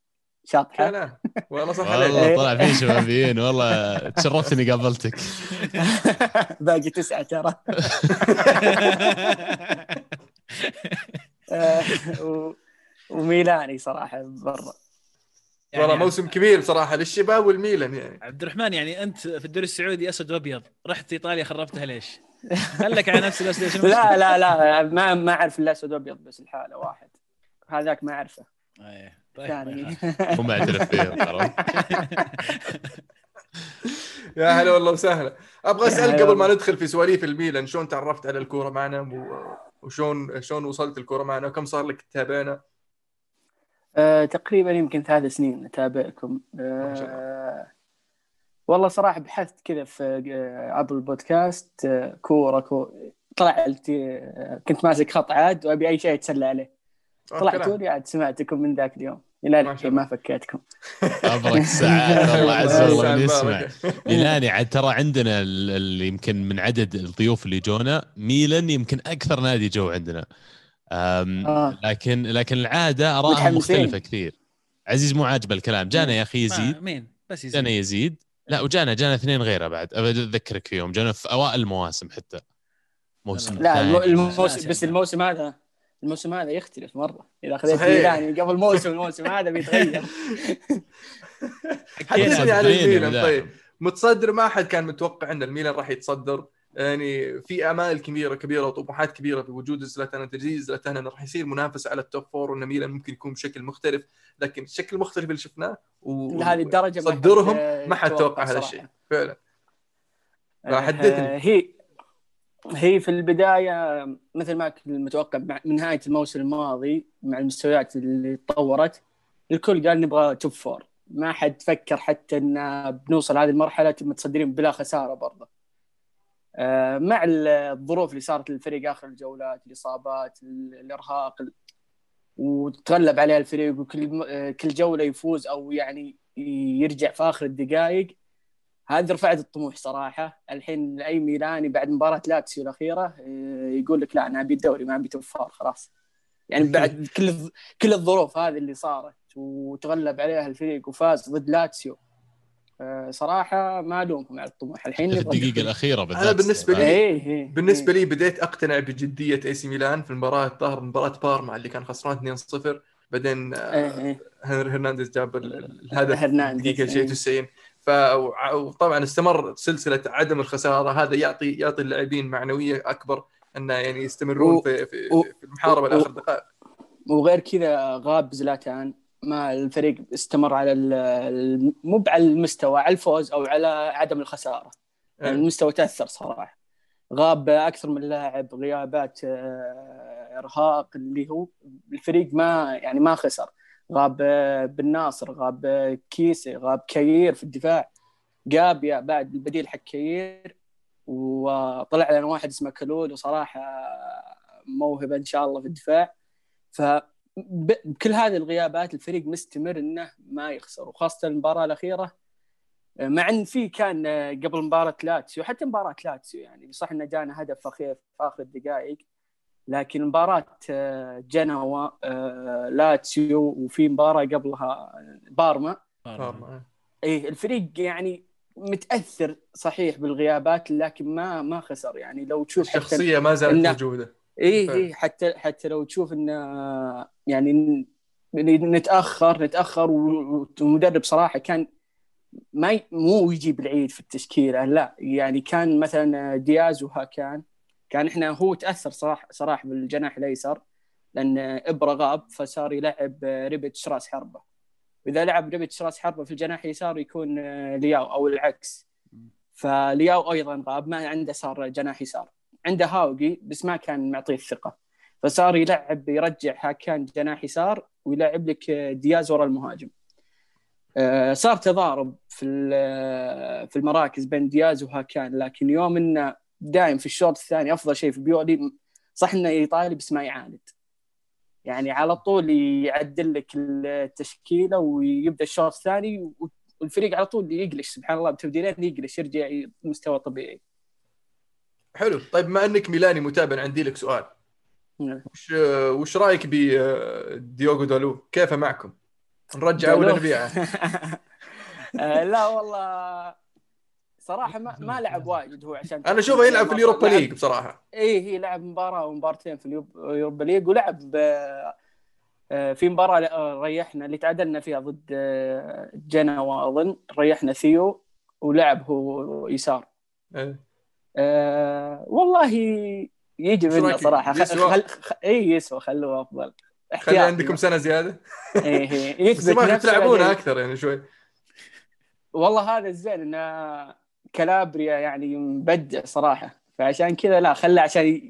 شاطحة؟
لا والله صح عليك.
والله. طلع في شبابيين والله تشرفت اني قابلتك.
باقي تسعة ترى. آه، وميلاني صراحة برا.
والله
يعني
موسم كبير صراحة للشباب والميلان يعني.
عبد الرحمن يعني أنت في الدوري السعودي أسود وأبيض رحت إيطاليا خربتها ليش؟ خلك على نفس الأسود؟
لا لا لا ما ما أعرف الا اسود وأبيض بس الحالة واحد. هذاك ما أعرفه.
إيه، طيب،
ثاني
ما يخالف.
مو معترف فيه ترى
يا هلا والله وسهلا. أبغى اسال قبل ما. ندخل في سواليف الميلان شلون تعرفت على الكورة معنا؟ و- وشلون شلون وصلت الكورة معنا؟ وكم صار لك تتابعنا؟
آه، تقريبا يمكن ثلاث سنين اتابعكم
ما
آه، والله صراحة بحثت كذا في آه، عبر البودكاست آه، كورة كو طلعت آه، كنت ماسك خط عاد وأبي أي شيء أتسلى عليه. طلعت
كلام.
ولي عاد سمعتكم من ذاك اليوم.
إلى
الحين. ما فكيتكم.
ابرك الساعات الله عز
الله
وجل
بالك.
ميلاني عاد ترى عندنا ال- اللي يمكن من عدد الضيوف اللي جونا ميلان يمكن أكثر نادي جو عندنا. أم
آه.
لكن لكن العادة
متحمسين.
مختلفة كثير. عزيز مو عاجبه الكلام. جانا يا أخي يزيد.
مين؟ بس يزيد.
جانا يزيد. لا وجانا جانا اثنين غيره بعد. اذكرك فيهم. جانا في أوائل المواسم حتى. موسم
لا،.
الموسم بس الموسم هذا الموسم هذا يختلف مرة إذا خذيت
صحيح.
ميلاني قبل موسم الموسم هذا بيتغير
حدثني عن الميلان. طيب متصدر ما حد كان متوقع إن الميلان راح يتصدر يعني في أمال كبيرة كبيرة وطموحات كبيرة بوجود زلاتان تجهيز زلاتان إنه راح يصير منافس على ال top four وإن ميلان ممكن يكون بشكل مختلف لكن الشكل المختلف اللي شفناه و...
لهذه
الدرجة
صدارة
ما حد توقع هذا. الشيء فعلا
آه،
فحدثني.
هي هي في البداية مثل ما كنت متوقع من نهاية الموسم الماضي مع المستويات اللي تطورت الكل قال نبغى top four ما حد فكر حتى إن بنوصل هذه المرحلة متصدرين بلا خسارة برضه. آه، مع الظروف اللي صارت للفريق آخر الجولات الإصابات ال- الإرهاق ال- وتغلب عليها الفريق وكل آه، كل جولة يفوز أو يعني يرجع في آخر الدقائق. هذه رفعت الطموح صراحة الحين أي ميلاني بعد مباراة لاتسيو الأخيرة آه، يقول لك لا أنا أبي الدوري ما أبي top four خلاص يعني بعد كل كل الظروف هذه اللي صارت وتغلب عليها الفريق وفاز ضد لاتسيو آه، صراحة ما ألومهم على الطموح الحين الدقيقة.
الأخيرة بالذات
أنا بالنسبة لي-
إيه إيه
بالنسبة
إيه.
لي بديت أقتنع بجدية إي سي ميلان في المباراة ظهر مباراة بارما اللي كان خسران 2-0 بعدين آه،. هنري هرنانديز جاب ال- الهدف
هرنانديز،
دقيقة شيء
إيه.
90 ف وطبعا استمر سلسلة عدم الخسارة هذا يعطي يعطي اللاعبين معنوية أكبر أنه يعني يستمرون
و-
في في,
و-
في المحاربه
و-
لاخر دقائق.
وغير كذا غاب زلاتان ما الفريق استمر على ال- مو على المستوى على الفوز أو على عدم الخسارة. يعني المستوى تأثر صراحة. غاب أكثر من لاعب غيابات آه، إرهاق اللي هو الفريق ما يعني ما خسر. غاب بن ناصر غاب كيسي غاب كاير في الدفاع. جابيا بعد البديل حق كاير وطلع لنا واحد اسمه كلول وصراحه موهبة إن شاء الله في الدفاع. ف بكل هذه الغيابات الفريق مستمر إنه ما يخسر وخاصة المباراة الأخيرة. مع إن في كان قبل مباراة لاتسيو حتى مباراة لاتسيو يعني صح إنه جانا هدف أخير في آخر الدقائق. لكن مباراة آه، جنوا آه، لاتسيو وفي مباراة قبلها بارما.
بارما.
إيه. الفريق يعني متأثر صحيح بالغيابات لكن ما ما خسر. يعني لو تشوف حتى
الشخصية ما زالت موجودة.
إيه
فعلا.
إيه حتى حتى لو تشوف ان يعني ن- نتأخر نتأخر و- والمدرب صراحة كان ما ي- مو يجيب العيد في التشكيلة لا. يعني كان مثلا دياز وهاكان كان إحنا هو تأثر صراحة صراحة بالجناح الأيسر لأن إبرة غاب فصار يلعب ريبتش راس حربة. وإذا لعب ريبتش راس حربة في الجناح اليسار يكون لياو أو العكس. فلياو أيضا غاب ما عنده صار جناح يسار. عنده هاوجي بس ما كان معطيه الثقة. فصار يلعب يرجع هاكان جناح يسار ويلعب لك دياز ورا المهاجم. آه، صار تضارب في في المراكز بين دياز وهاكان لكن يوم إنه دايم في الشوط الثاني أفضل شيء في بيولي صح إنه إيطالي بس ما يعاند. يعني على طول يعدل لك التشكيلة ويبدأ الشوط الثاني والفريق على طول يقلش سبحان الله بتبديلين يقلش يرجع مستوى طبيعي.
حلو. طيب ما إنك ميلاني متابع عندي لك سؤال.
نعم.
وش وش رأيك بديوغو دالوت؟ كيف معكم؟ نرجعه ولا. نبيعه؟
آه، لا والله صراحة ما, ما لعب واجد هو عشان
أنا أشوفه يلعب في ال
Europa
League بصراحة
إيه هي لعب مباراة ومبارتين في ال Europa League ولعب آه، في مباراة آه، ريحنا اللي تعادلنا فيها ضد آه، جنوا أظن ريحنا ثيو ولعب هو يسار
إيه.
أه والله يجي منه؟ صراحة خ...
يسوى؟
خل... خ... اي يسوى خلوه أفضل
خلي. عندكم سنة
زيادة إيه
إيه.
يثبت
ما تلعبونه. أكثر يعني شوي
والله هذا الزين انه كالابريا يعني مبدع صراحة فعشان كذا لا خله عشان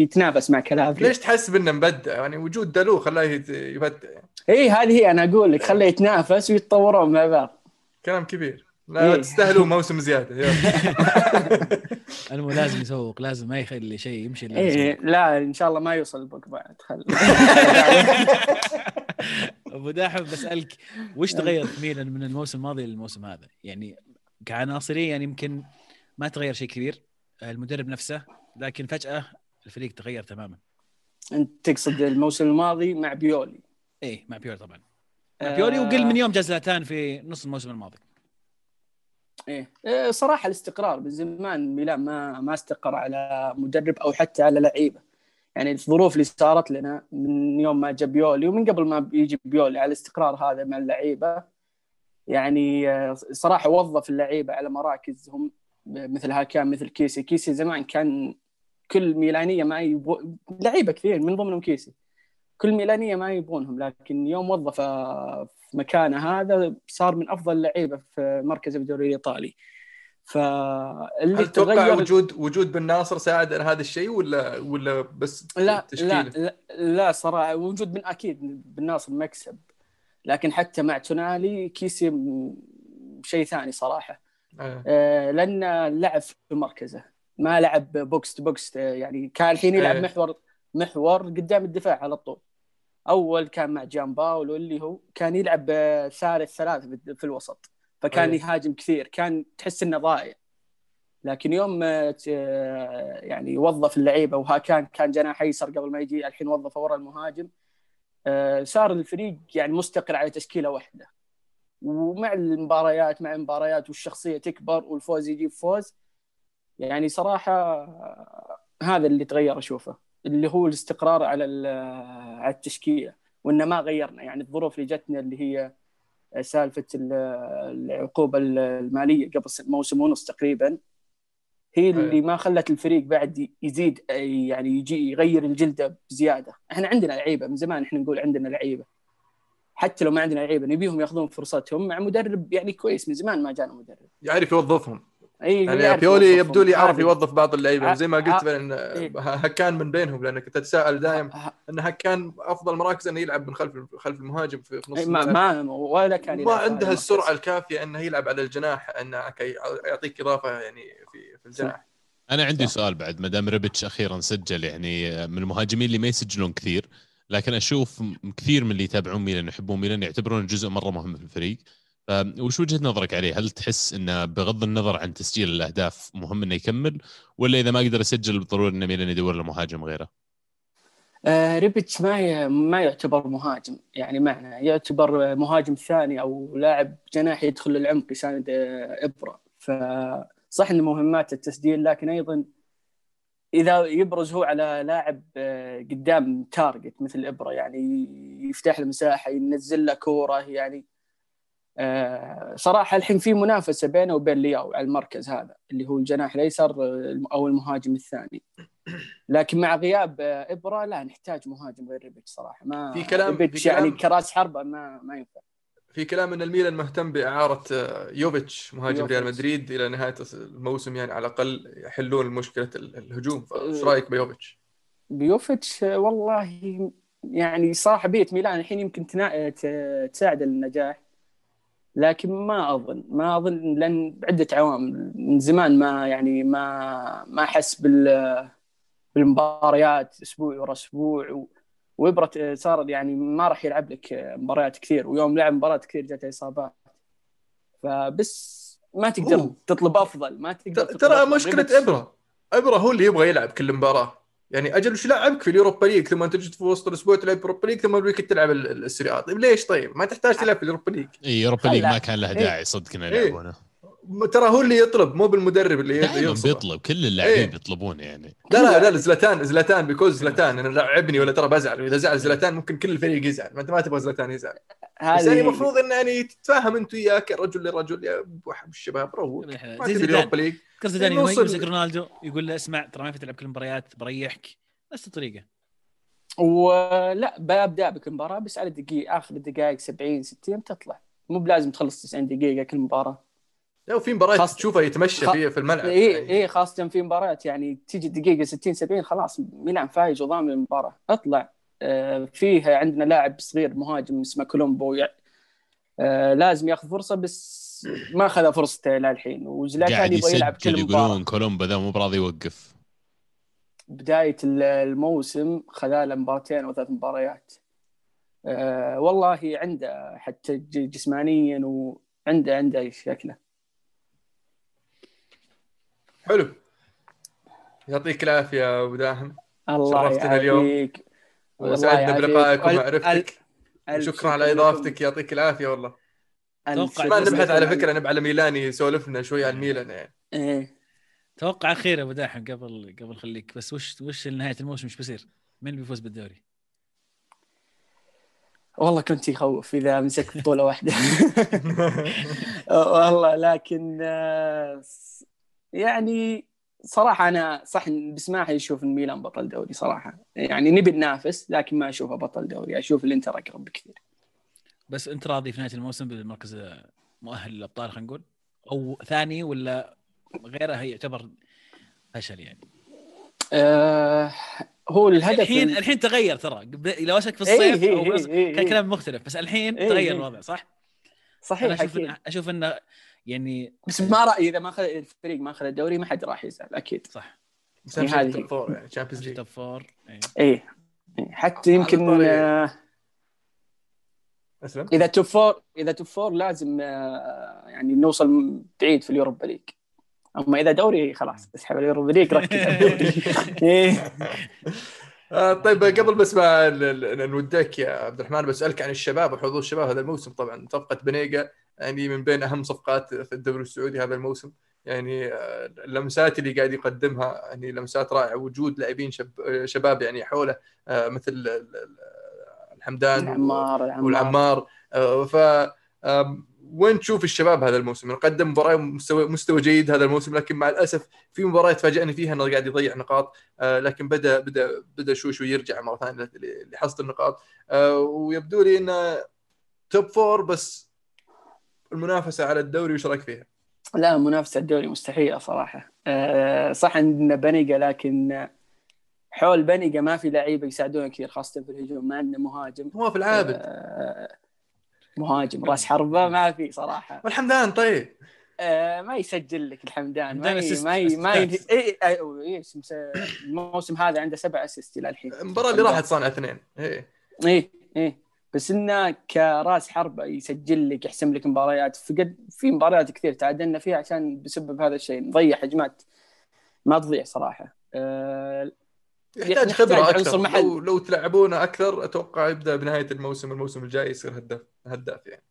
يتنافس مع كالابريا
ليش تحسب انه مبدع يعني وجود دالو خلاه يبدع يعني.
اي هذه هي أنا أقول لك خله يتنافس ويتطورون مع بعض
كلام كبير لا
إيه.
تستاهلوا موسم زيادة
المو لازم يسوق لازم ما يخلي شيء يمشي يسوق.
لا إن شاء الله ما يوصل بوك بعد خل
أبو داحم بسألك وش تغير في ميلان من الموسم الماضي للموسم هذا؟ يعني كعناصريا يعني يمكن ما تغير شيء كبير المدرب نفسه لكن فجأة الفريق تغير تماما.
أنت تقصد الموسم الماضي مع بيولي.
إيه مع بيولي طبعا. مع بيولي وقل من يوم جزلتان في نص الموسم الماضي.
إيه إيه، صراحة الاستقرار من زمان ميلان ما ما استقر على مدرب أو حتى على لعيبة. يعني الظروف اللي صارت لنا من يوم ما جا بيولي ومن قبل ما يجي بيولي على الاستقرار هذا مع اللعيبة يعني آه، صراحة وظف اللعيبة على مراكزهم مثل هاكان مثل كيسي. كيسي زمان كان كل ميلانية ما يبغوا لعيبة كثير من ضمنهم كيسي. كل ميلانية ما يبغونهم لكن يوم وظف في مكانه هذا صار من أفضل اللعيبه في مركزه في الدوري الإيطالي. فاللي
هل تتوقع
تغير
وجود وجود بن ناصر ساعد على هذا الشيء ولا ولا بس
لا لا,
تشكيلة؟
لا لا صراحة وجود من أكيد بالناصر مكسب. لكن حتى مع تونالي كيسي شيء ثاني صراحة.
آه.
آه، لأن لعب في مركزه. ما لعب box to box آه، يعني كان الحين يلعب
إيه.
محور محور قدام الدفاع على طول. أول كان مع جيامباولو اللي هو كان يلعب آه، ثالث ثلاث في- الوسط. فكان
إيه.
يهاجم كثير. كان تحس إنه ضايع. لكن يوم آه، آه، يعني وظف اللعيبة وهاكان كان جناح ايسر قبل ما يجي الحين وظفه ورا المهاجم. آه، صار الفريق يعني مستقر على تشكيلة واحدة. ومع المباريات مع المباريات والشخصية تكبر والفوز يجيب فوز يعني صراحة آه، هذا اللي تغير أشوفه اللي هو الاستقرار على ال- على التشكيلة وان ما غيرنا. يعني الظروف اللي جتنا اللي هي سالفة ال- العقوبة المالية قبل موسم ونص تقريبا هي اللي ما خلت الفريق بعد يزيد يعني يجي يغير الجلدة بزيادة. إحنا عندنا لعيبة من زمان إحنا نقول عندنا لعيبة. حتى لو ما عندنا لعيبة نبيهم ياخذون فرصتهم مع مدرب يعني كويس من زمان ما جانا مدرب.
يعرف يوظفهم. يعني
يعرف
بيولي. يبدو لي يعرف. يوظف بعض اللعيبة
ع-
وزي ما قلت
ع-
فعلا
إيه.
هكان من بينهم لانك تتساءل دائم ان هكان أفضل مراكز انه يلعب من خلف خلف المهاجم في نص
إيه، ما,
الملعب.
ما ولا كان
ما عنده. السرعة الكافية إنه يلعب على الجناح إنه يعطيك إضافة يعني في في الجناح
أنا عندي
صح.
سؤال بعد ما دام ريبتش أخيرا سجل يعني من المهاجمين اللي ما يسجلون كثير لكن أشوف كثير من اللي يتابعون ميلان يحبون ميلان يعتبرونه جزء مرة مهم في الفريق فوش وجهة نظرك عليه؟ هل تحس إنه بغض النظر عن تسجيل الأهداف مهم إنه يكمل ولا إذا ما قدر يسجل بالضرورة إنه ميلان يدور له مهاجم غيره؟
آه ما. ما يعتبر مهاجم يعني معنا يعتبر مهاجم ثاني أو لاعب جناح يدخل للعمق يساند آه، إبرة فصح إن مهمات التسجيل لكن أيضا إذا يبرز هو على لاعب آه، قدام target مثل إبرا يعني يفتح له مساحة ينزل له كورة يعني صراحة الحين في منافسة بينه وبين لياو على المركز هذا اللي هو الجناح الأيسر آه، أو المهاجم الثاني لكن مع غياب آه، إبرا لا نحتاج مهاجم غير ريبيتش صراحة ما
في كلام- في كلام-
يعني كراس حربة ما ما ينفع
في كلام إن الميلان مهتم بإعارة آه، يوفيتش مهاجم
يوفيتش.
ريال مدريد إلى نهاية الموسم يعني على الأقل يحلون مشكلة ال- الهجوم فايش. رايك بيوفيتش؟
بيوفيتش آه، والله يعني صراحة بيت ميلان الحين يمكن تساعد النجاح لكن ما أظن ما أظن لأن عدة عوامل من زمان ما يعني ما ما أحس بال بالمباريات أسبوع ورا أسبوع و... وإبرة صار يعني ما راح يلعب لك مباريات كثير ويوم لعب مباريات كثير جاته إصابات فبس ما تقدر
أوه.
تطلب أفضل ما تقدر تطلب
ترى
أفضل. مشكلة
إبرة إبرا هو اللي يبغى يلعب كل مباراة يعني أجل وش لعبك في ال Europa League؟ ثم تجي في وسط الأسبوع تلعب Europa League ثم ال week تلعب ال- ال- ال Serie A طيب ليش طيب؟ ما تحتاج تلعب في ال Europa
League. إي Europa
League
ما كان لها. داعي صدق
إنه.
يلعبونه
ترى هو اللي يطلب مو بالمدرب اللي
دائما. بيطلب كل اللاعبين
إيه.
بيطلبونه يعني.
لا لا لا لا، زلاتان زلاتان because زلاتان أنا لعبني ولا ترى بزعل وإذا زعل زلاتان ممكن كل الفريق يزعل. ما انت ما تبغى زلاتان يزعل. بس يعني المفروض انه يعني تتفاهم أنت وياك رجل لرجل يا أبو الشباب روق ما
زيدان. ال Europa
League.
يوم يمسك رونالدو يقول له اسمع ترى ما في تلعب كل المباريات بريحك. نفس الطريقة.
ولا ببدا بك المباراة بس على دقيقه آخر الدقائق 70 60 تطلع. مو بلازم تخلص 90 دقيقة كل مباراة.
لو في مباريات
خاصة-
تشوفها يتمشى
خ-
فيها في الملعب.
اي
يعني.
اي خاصة في مباريات يعني تيجي الدقيقه 60 70 خلاص ميلان فايز وضامن المباراة. اطلع. آه، فيه عندنا لاعب صغير مهاجم اسمه كولومبو. يع- آه، لازم ياخذ فرصة بس ما أخذ فرصته إلى الحين. وزلاتان
قاعد
يبغى يلعب كل مباراة.
يقولون كولومبا ذا مو براضي يوقف.
بداية الموسم خلال مباراتين أو ثلاث مباريات. آه، والله عنده حتى ج- جسمانيا وعنده عنده شكله.
حلو. يعطيك العافية يا أبو داهم.
الله
شرفتنا اليوم. وسعدنا. بلقائك ومعرفتك. شكرا على. إضافتك. يعطيك العافية والله. ما نبحث على فكرة نبع على ميلاني يسولف لنا شوي عن ميلان يعني.
إيه.
توقع اخير يا أبو داحم قبل قبل خليك. بس وش وش نهاية الموسم؟ إيش بيصير؟ مين اللي بيفوز بالدوري؟
والله كنت يخوف إذا مسكت بطولة واحدة. والله لكن آه، يعني صراحة أنا صح إن بسماحه يشوف إن ميلان بطل دوري صراحة. يعني نبي ننافس لكن ما أشوفه بطل دوري. أشوف الإنتر أقرب بكثير.
بس أنت راضي في نهاية الموسم بالمركز مؤهل للأبطال خلينا نقول؟ أو ثاني ولا غيره يعتبر فشل يعني؟
آه هو الهدف
الحين
ال-
الحين تغير ترى. لو اسك في
إيه،
الصيف
إيه،
أو
إيه،
بس
إيه،
كان
إيه.
كلام مختلف بس الحين
إيه،
تغير
إيه.
الوضع صح؟
صحيح
أشوف
أكيد.
إن أشوف انه يعني
بس ما رايي إذا ما أخذ الفريق ما أخذ الدوري ما حد راح يزعل أكيد.
صح.
بس اهم
هذه.
شيء top four يعني Champions League
top four إيه.
إيه. حتى يمكن. آه
أسلم؟
إذا top four إذا top four لازم آه يعني نوصل بعيد في ال Europa League. أما إذا دوري خلاص اسحب ال Europa League ركز على الدوري. إيه.
آه طيب قبل بس ما ن- ن- نودك يا عبد الرحمن بسألك عن الشباب وحظوظ الشباب هذا الموسم. طبعا صفقة بنيقا يعني من بين أهم صفقات في الدوري السعودي هذا الموسم. يعني آه، اللمسات اللي قاعد يقدمها يعني لمسات رائعة. وجود لاعبين شب شباب يعني حوله آه، مثل ال- ال- الحمدان
العمار العمار.
والعمار. آه، ف وين تشوف الشباب هذا الموسم؟ قدم مباراة مستوى مستوى جيد هذا الموسم لكن مع الأسف في مباريات فاجأني فيها إنه قاعد يضيع نقاط. لكن بدا بدا بدأ شوي شوي يرجع مرة ثانية لحصد النقاط. ويبدو لي إنه توب فور بس المنافسة على الدوري وش رأيك فيها؟
لا منافسة الدوري مستحيلة صراحة. آه صح عندنا بنيقه لكن حول بنيقه ما في لعيبة يساعدونا كثير خاصة في الهجوم. ما عندنا مهاجم.
نواف العابد.
آه مهاجم راس حربة ما في صراحة.
والحمدان طيب.
آه ما يسجل لك الحمدان. ما ي... ما ي... ما ي... إيه إيه إيه مس- الموسم هذا عنده سبع اسيست إلى الحين.
المباراه اللي راحت صانع اثنين. إيه.
إيه إيه. بس إنه كرأس حربه يسجل لك يحسم لك مباريات. فقد في مباريات كثير تعادلنا فيها عشان بسبب هذا الشيء. نضيع هجمات ما تضيع صراحة. آه
يحتاج خبرة
عنصر
أكثر.
محل.
لو, لو تلعبونه أكثر أتوقع يبدأ بنهاية الموسم الموسم الجاي يصير هداف هداف يعني.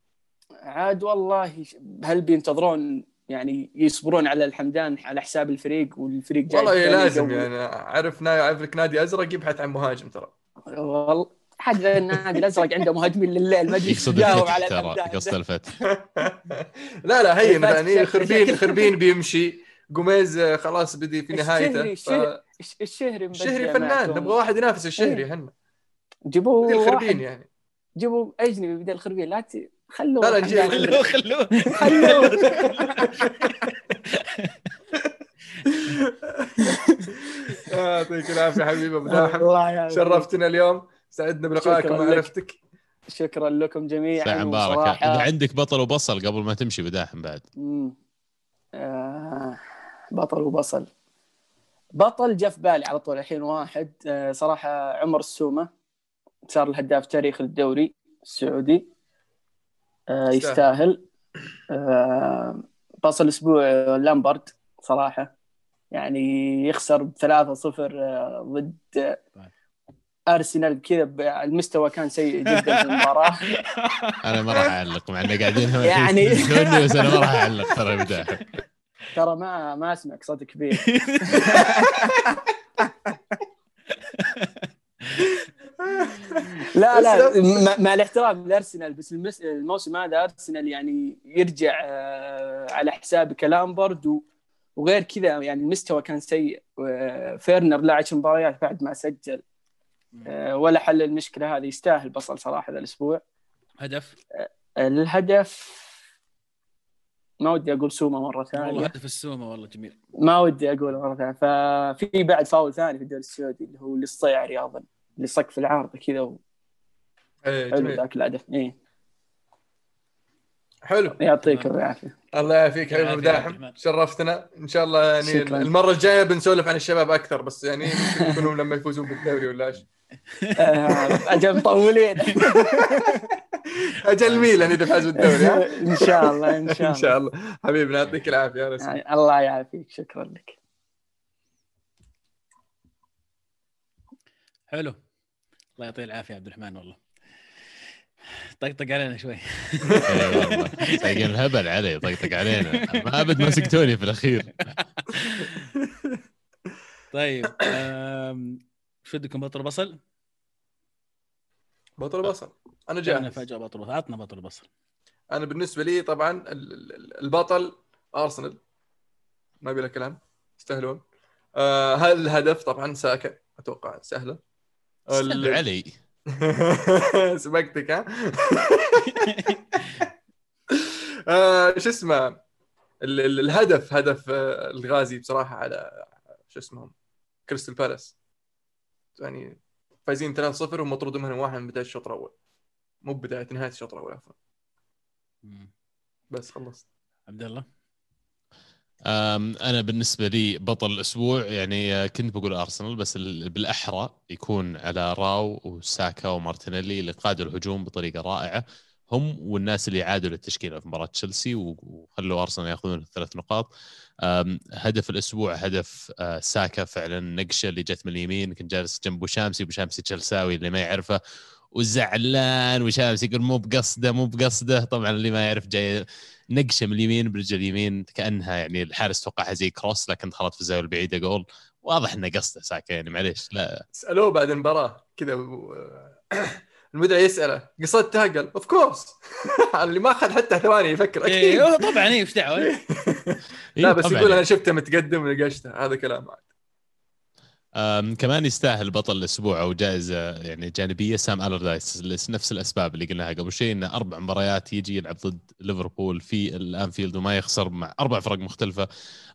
عاد والله هل بينتظرون يعني يصبرون على الحمدان على حساب الفريق والفريق جاي
والله لازم. يعني. عرف نا- عرف لك نادي أزرق يبحث عن مهاجم ترى.
والله حد النادي الازرق عنده مهاجمين لليل ما أدري
يقصد
على
ترى
الحمدان.
قصد الفتح
لا لا هين
فات
يعني خربين. خربين بيمشي جوميز آه، خلاص بدي في نهايته
الشهري- الش- الشهري
الشهري فنان. نبغى واحد ينافس الشهري
إيه.
هنا
جيبوا
الخربين يعني
جيبوا أجنبي بدل الخربين لا ت... خلوا
لا، لا،
خلوه. خلوه
خلوه
يعطيك العافية حبيبي أبو داحم
الله يعافيك.
شرفتنا اليوم سعدنا بلقائك. ومعرفتك
شكرا لكم جميعا
ساعة مباركة إذا عندك بطل وبصل قبل ما تمشي بداحم بعد.
آه بطل وبصل بطل جاء في بالي على طول الحين واحد آه صراحة عمر السومة صار الهداف تاريخ الدوري السعودي آه،
يستاهل.
آه، بصل الأسبوع لامبرد صراحة يعني يخسر ب 3-0 آه، ضد
طيب.
أرسنال كذا المستوى كان سيء جدا في المباراة.
أنا ما راح أعلق مع إنه قاعدين
يعني-
بس أنا ما راح أعلق ترى
ترى ما ما اسمعك صوت كبير. لا لا مع- الاحترام لأرسنال بس المس... الموسم هذا أرسنال يعني يرجع آه، على حساب كلامبرد و... وغير كذا يعني المستوى كان سيء. فيرنر لا 10 مباريات بعد ما سجل. ولا حل المشكلة هذه يستاهل بصل صراحة ذا الأسبوع.
هدف؟
الهدف ما ودي أقول سومة مرة
والله
ثانية
هدف السومة والله جميل.
ما ودي أقول مرة ثانية. ففي بعد فاول ثاني في الدوري السعودي اللي هو للصيعري اظن اللي صك في العارضة كذا وحلو
إيه جميل.
ذاك الهدف. إيه.
حلو.
يعطيك. العافية.
الله يعافيك حبيبي مداحم. شرفتنا. إن شاء الله يعني
شكراً.
المرة الجاية بنسولف عن الشباب أكثر بس يعني يمكن يكونوا لما يفوزون بالدوري ولا إيش
آه، أجل مطولين.
أجل ميلان اذا فازوا بالدوري
إن شاء الله إن شاء
إن
الله
شاء الله. حبيبي يعطيك العافية يا رسول.
يعني الله يعافيك. شكرا لك.
حلو. الله يعطيه العافية يا عبد الرحمن والله. طقطق علينا شوي.
اي والله. سايقين الهبل علي طقطق علينا. ما أبد مسكتوني في الأخير.
طيب بدكم بطل بصل؟
بطل بصل
أنا
جاهز.
فجاه بطل بصل عطنا بطل بصل
أنا بالنسبة لي طبعا ال- ال- البطل أرسنال. ما بلا كلام. يستاهلون. آه هل الهدف طبعا ساكا أتوقع سهلة.
سلم علي.
سبقتك ها؟ آه، شو اسمه؟ ال- ال- الهدف هدف آه، الغازي بصراحة على شو اسمهم؟ كريستال بالاس. يعني فايزين 3-0 ومطرود منهم واحد من بداية الشوط الأول. مو بداية نهاية الشوط الأول عفوا. بس خلصت.
عبد الله؟
أنا بالنسبة لي بطل الأسبوع يعني آه، كنت بقول أرسنال بس ال- بالأحرى يكون على راو وساكا ومارتينيلي اللي قادوا الهجوم بطريقة رائعة. هم والناس اللي عادوا للتشكيله في مباراة تشيلسي وخلوا أرسنال يأخذون الثلاث نقاط. هدف الأسبوع هدف آه، ساكا فعلا نقشة اللي جت من اليمين كنت جالس جنب بوشامسي بوشامسي تشلساوي اللي ما يعرفه وزعلان وشامسي يقول مو بقصده مو بقصده. طبعا اللي ما يعرف جاي نقشة من اليمين برجل اليمين كأنها يعني الحارس توقعها زي cross لكن دخلت في الزاوية البعيدة جول. واضح إنه قصده ساكا يعني معليش لا.
سالوه بعد المباراة كذا و- المذيع يسأله قصدتها قال of course اللي ما أخذ حتى ثواني يفكر أكيد.
إيه طبعا إيه إيش دعوة؟
لا
إيه
بس يقول
أنا.
شفته متقدم ونقشته هذا كلام عاد
كمان يستاهل بطل الأسبوع أو جائزة يعني جانبية سام ألردايس لس- نفس الأسباب اللي قلناها قبل شيء انه أربع مباريات يجي يلعب ضد ليفربول في الأنفيلد وما يخسر مع أربع فرق مختلفة.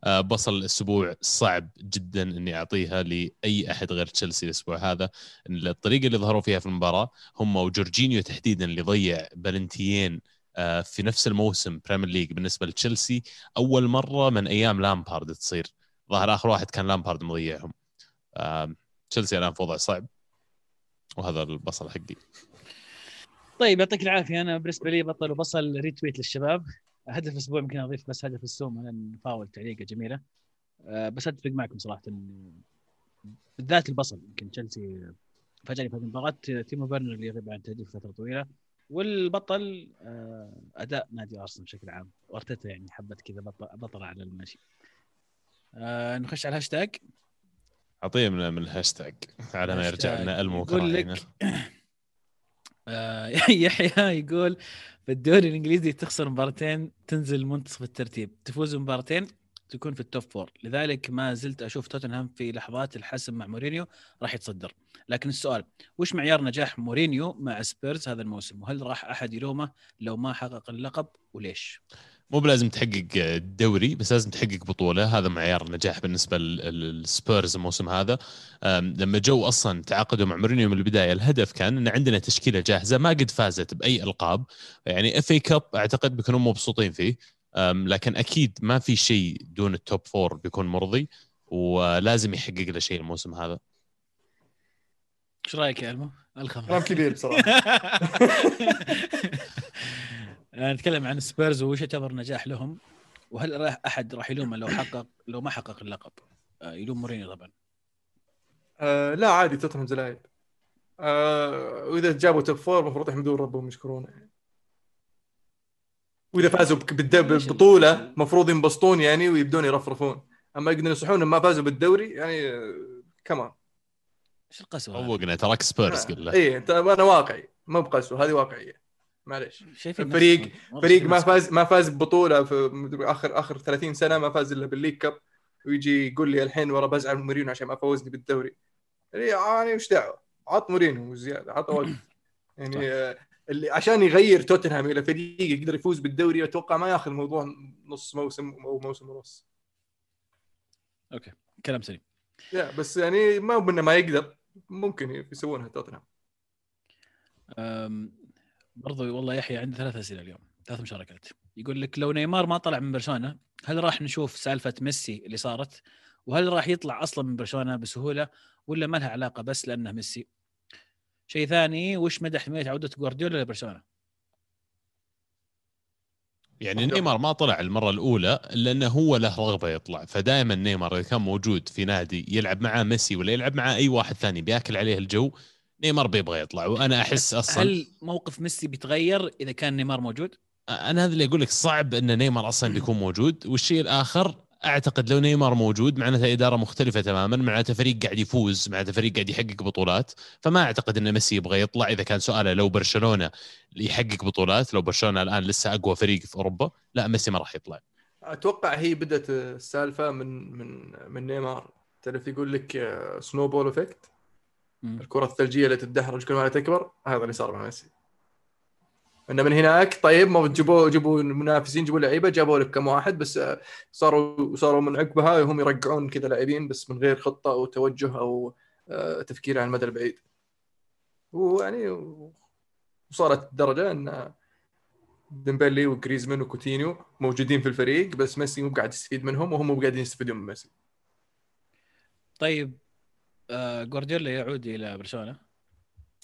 أه، بصل الأسبوع صعب جدا إني أعطيها لأي أحد غير تشيلسي الأسبوع هذا. الطريقة اللي ظهروا فيها في المباراة هم وجورجينيو تحديدا اللي ضيع بلنتيين أه، في نفس الموسم Premier League بالنسبة لتشيلسي أول مرة من أيام لامبارد تصير. ظهر آخر واحد كان لامبارد مضيعهم. تشيلسي الآن في وضع صعب وهذا البصل حقي.
طيب يعطيك العافية. أنا بالنسبة لي بطل وبصل retweet للشباب. هدف الأسبوع يمكن أضيف بس هدف السومة لأن فاول تعليقة جميلة. أه، بس أتفق معكم صراحة بالذات البصل يمكن تشيلسي فاجأني في هذه المباراة. تيمو فيرنر اللي يغيب عن التهديف فتره طويلة. والبطل أه، أداء نادي أرسنال بشكل عام. وأرتيتا يعني حبت كذا بطل, على المشي. أه، نخش على الهاشتاج.
اعطيه من من الهاشتاج على ما يرجع. لنا المو كراهينا
آه، يحيى يقول في الدوري الإنجليزي تخسر مباراتين تنزل منتصف الترتيب. تفوز بمباراتين تكون في ال top four لذلك ما زلت أشوف توتنهام في لحظات الحسم مع مورينيو راح يتصدر. لكن السؤال وش معيار نجاح مورينيو مع سبيرز هذا الموسم؟ وهل راح أحد يلومه لو ما حقق اللقب وليش؟
مو بلازم تحقق الدوري بس لازم تحقق بطولة. هذا معيار النجاح بالنسبة للسبيرز الموسم هذا. لما جو أصلا تعاقدوا مع مورينيو من البداية الهدف كان إن عندنا تشكيلة جاهزة ما قد فازت بأي ألقاب. يعني FA Cup أعتقد بيكونوا مبسوطين فيه. لكن أكيد ما في شيء دون ال top four بيكون مرضي ولازم يحقق له شيء الموسم هذا.
إيش رأيك يا ألمو؟ الخمر
كلام كبير بصراحة.
نتكلم عن سبيرز وش يعتبر نجاح لهم وهل راح أحد راح يلومه لو حقق لو ما حقق اللقب؟ آه، يلوم مورينيو طبعا.
آه لا عادي توتنهام زلايب آه وإذا جابوا top four المفروض يحمدون ربهم ويشكرونه يعني. واذا فازوا بك- بالد- بالبطوله المفروض ينبسطون يعني ويبدون يرفرفون. أما يقدرون يصحون ما فازوا بالدوري يعني آه، كمان
إيش القسوة؟
روقنا تراك سبيرز قل له
اي انت أنا واقعي ما بقسوة هذه واقعية. معليش.
شايفين
فريق-.
والله
فريق ما. فاز ما فاز ببطوله في اخر آخر 30 سنة ما فاز إلا بال League Cup. ويجي يقول لي الحين ورا بزعل من مورينيو عشان ما فوزني بالدوري. يعني وش دعوة؟ عط مورينيو زياده عطه وقت. يعني آه، اللي عشان يغير توتنهام إلى فريق يقدر يفوز بالدوري أتوقع ما ياخذ الموضوع نص موسم أو موسم ونص.
كلام سليم.
لا بس يعني ما هو ما يقدر ممكن يسوونها توتنهام.
برضو والله يحيى عندي ثلاث أسئلة اليوم ثلاث مشاركات. يقول لك لو نيمار ما طلع من برشلونة هل راح نشوف سالفة ميسي اللي صارت؟ وهل راح يطلع أصلا من برشلونة بسهولة؟ ولا ما لها علاقة بس لأنه ميسي؟ شيء ثاني وش مدى احتماليه عودة جوارديولا لبرشلونة؟
يعني نيمار ما طلع المرة الأولى لأنه هو له رغبة يطلع فدائما نيمار إذا كان موجود في نادي يلعب معاه ميسي ولا يلعب معاه أي واحد ثاني بيأكل عليه الجو نيمار بيبغى يطلع وأنا أحس أصلا
هل موقف ميسي بيتغير إذا كان نيمار موجود؟
أنا هذا اللي أقول لك صعب إن نيمار أصلا بيكون موجود. والشيء الآخر أعتقد لو نيمار موجود معناتها إدارة مختلفة تماما معناتها فريق قاعد يفوز معناتها فريق قاعد يحقق بطولات. فما أعتقد إن ميسي يبغى يطلع إذا كان سؤاله لو برشلونة يحقق بطولات لو برشلونة الآن لسه أقوى فريق في أوروبا لا ميسي ما راح يطلع.
أتوقع هي بدأت السالفة من من من نيمار. تعرف يقول لك snowball
effect.
الكرة الثلجية اللي تدحرج كل ما تكبر هذا اللي صار مع ميسي. إنه من هناك طيب ما جابوا جابوا المنافسين جابوا لعيبة جابوا لك كم واحد بس صاروا صاروا من عقبها هم يرجعون كذا لاعبين بس من غير خطة أو توجه أو آه، تفكير على المدى البعيد. ويعني وصارت الدرجة إن ديمبلي وجريزمان وكوتينيو موجودين في الفريق بس ميسي مو قاعد يستفيد منهم وهم مو قاعدين يستفيدون من ميسي.
طيب آه جوارديولا يعود إلى برشلونة.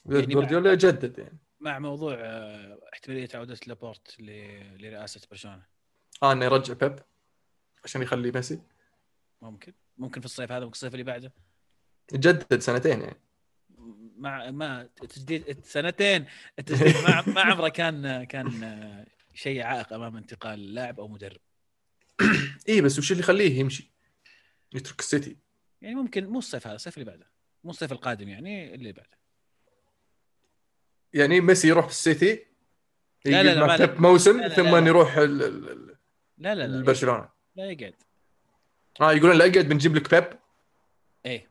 يعني
جوارديولا جدد يعني.
مع موضوع آه احتمالية عودة لابورت لرئاسة برشلونة.
آه إنه يرجع بيب عشان يخلي ميسي.
ممكن. ممكن في الصيف هذا ممكن الصيف اللي بعده.
جدد سنتين يعني.
مع ما تجديد سنتين. التجديد ما ما عمره كان كان آه، شيء عائق أمام انتقال لاعب أو مدرب.
اي بس وش اللي يخليه يمشي؟ يترك السيتي.
يعني ممكن مو الصيف هذا الصيف اللي بعده مو الصيف القادم يعني اللي بعده
يعني ميسي يروح في السيتي
لا، لا، لا، لا.
موسم
لا، لا،
ثم
لا، لا.
يروح ال- ال- ال-
لا لا لا
لبرشلونه
لا يقعد
آه يقولون لا اقعد بنجيب لك بيب
إيه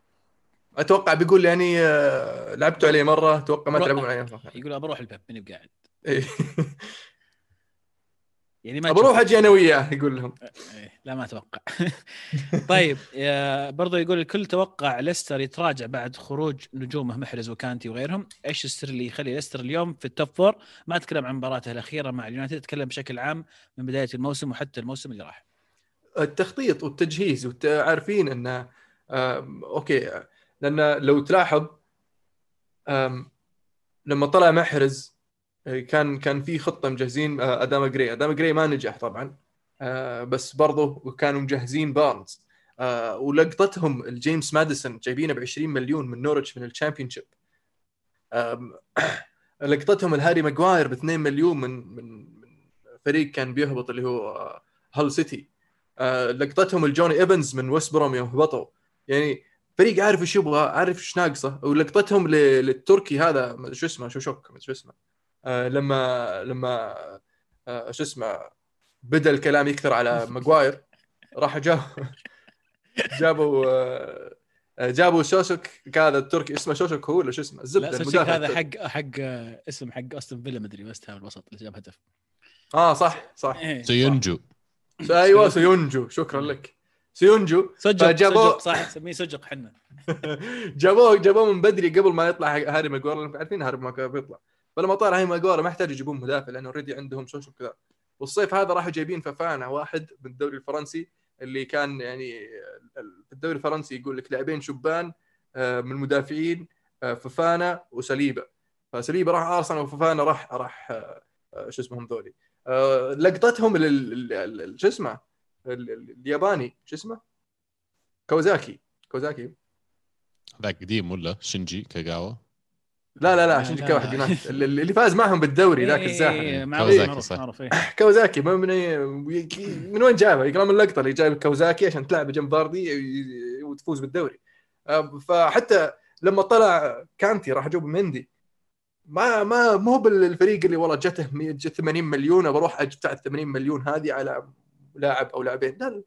أتوقع بيقول يعني آه، لعبتوا عليه مرة أتوقع ما تلعبون عليه.
يقول ابى أروح البيب ماني بقاعد. يعني ما تشوف-
أجي أنا وياه يقول لهم.
إيه، لا ما أتوقع. طيب برضو يقول الكل توقع ليستر يتراجع بعد خروج نجومه محرز وكانتي وغيرهم. إيش السر اللي يخلي ليستر اليوم في ال top four ما أتكلم عن مباراته الأخيرة مع اليونايتد أتكلم بشكل عام من بداية الموسم وحتى الموسم اللي راح.
التخطيط والتجهيز وعارفين انه آم، okay لأن لو تلاحظ لما طلع محرز آه، كان كان في خطة مجهزين آه، اداما جراي. اداما جراي ما نجح طبعا. آه، بس برضه كانوا مجهزين بارنز آه، ولقطتهم الجيمس ماديسون جايبينه ب 20 مليون من نورتش من ال Championship لقطتهم الهاري ماجواير ب 2 مليون من من فريق كان بيهبط اللي هو هال سيتي لقطتهم الجوني إيفنز من ويست بروم يوم هبطوا يعني فريق عارف إيش يبغى عارف إيش ناقصه. ولقطتهم للتركي هذا شو اسمه؟ شو شوك شو اسمه. لما لما آه، شو اسمه بدأ الكلام يكثر على ماجواير راح جابوا جابوا آه، آه، جابوا شوشك هذا التركي اسمه شوشك هو ولا شو اسمه الزبده
لا
المدافع
هذا. حق حق آه، اسم حق أستون فيلا مدري وست هام الوسط اللي جاب هدف.
آه صح صح.
إيه.
سينجو
أيوه سيونجو شكرا لك. سيونجو
سجق
فجابوه-
سجق صح نسميه سجق حنا.
جابوه جابوه من بدري قبل ما يطلع هاري لأنهم عارفين هاري ماجوار بيطلع. فلما طلع هاري ماجوار ما يحتاج يجيبون مدافع لأنه already عندهم شوشو كذا. والصيف هذا راحوا جايبين فوفانا واحد من الدوري الفرنسي اللي كان يعني في الدوري الفرنسي يقول لك لاعبين شبان آه، من المدافعين آه، فوفانا وساليبا. فساليبا راح أرسنال وفوفانا راح راح آه، شو اسمهم ذولي. لقطتهم شو اسمه؟ ال- ال- الياباني شو اسمه؟ كوزاكي. كوزاكي.
ذاك قديم ولا شنجي كاغاوا؟
لا لا لا
لا،
عشان
لا،
كذا
لا.
واحد يونايتد اللي اللي فاز معهم بالدوري ذاك
إيه،
الزاحم
معروف
كوزاكي،
معروف
صح.
إيه.
كوزاكي ما من من وين جابه؟ يقول من اللقطة اللي جايب كوزاكي عشان تلعب جنب فاردي وتفوز بالدوري فحتى لما طلع كانتي راح أجيب مندي ما ما مو بالفريق اللي والله جته 100 جت 80 مليون بروح ادفع 80 مليون هذه على لاعب أو لاعبين لا لا.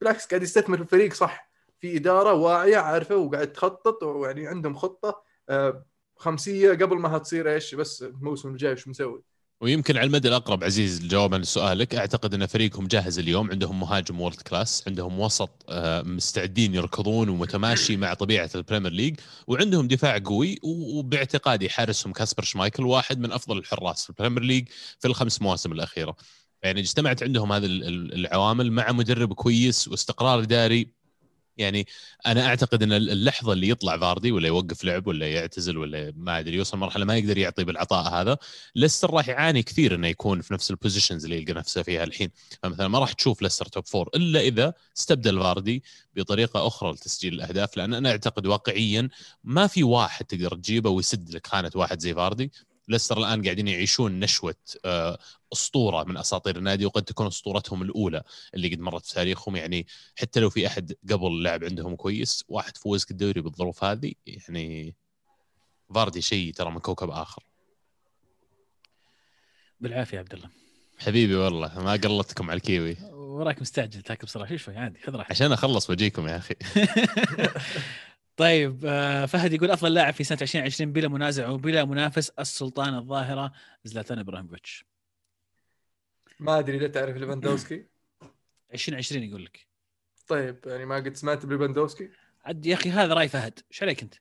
بالعكس قاعد يستثمر في الفريق صح في إدارة واعية عارفة وقاعد تخطط ويعني عندهم خطة خمسية قبل ما هتصير إيش بس الموسم الجاي وش مسوي؟
ويمكن على المدى الأقرب عزيز جوابا لسؤالك أعتقد أن فريقهم جاهز اليوم عندهم مهاجم world class عندهم وسط آه، مستعدين يركضون ومتماشي مع طبيعة البريمير ليج وعندهم دفاع قوي وباعتقادي حارسهم كاسبر شمايكل واحد من أفضل الحراس في البريمير ليج في الخمس مواسم الأخيرة. يعني اجتمعت عندهم هذه ال- ال- العوامل مع مدرب كويس واستقرار إداري يعني أنا أعتقد إن اللحظة اللي يطلع فاردي ولا يوقف لعب ولا يعتزل ولا ما أدري يوصل مرحلة ما يقدر يعطي بالعطاء هذا ليستر راح يعاني كثير إنه يكون في نفس ال positions اللي يلقى نفسه فيها الحين. فمثلا ما راح تشوف ليستر top four إلا إذا استبدل فاردي بطريقة أخرى لتسجيل الأهداف لأن أنا أعتقد واقعيا ما في واحد تقدر تجيبه ويسد لك خانة واحد زي فاردي. ليستر الآن قاعدين يعيشون نشوة آه، أسطورة من أساطير النادي وقد تكون أسطورتهم الأولى اللي قد مرت في تاريخهم. يعني حتى لو في أحد قبل لعب عندهم كويس واحد فوزك الدوري بالظروف هذه يعني فاردي شيء ترى من كوكب
آخر. بالعافية عبد الله.
حبيبي والله ما قلتكم على الكيوي.
وراك مستعجل تاكل بسرعة شوي شوي عادي خذ راحتك.
عشان أخلص وأجيكم يا أخي.
طيب آه، فهد يقول أفضل لاعب في سنة 2020 بلا منازع وبلا منافس السلطان الظاهرة زلاتان إبراهيموفيتش.
ما أدري إذا تعرف ليفاندوسكي
2020 يقول لك.
طيب يعني ما قد سمعت بليفاندوسكي
عاد يا أخي هذا رأي فهد. إيش عليك أنت؟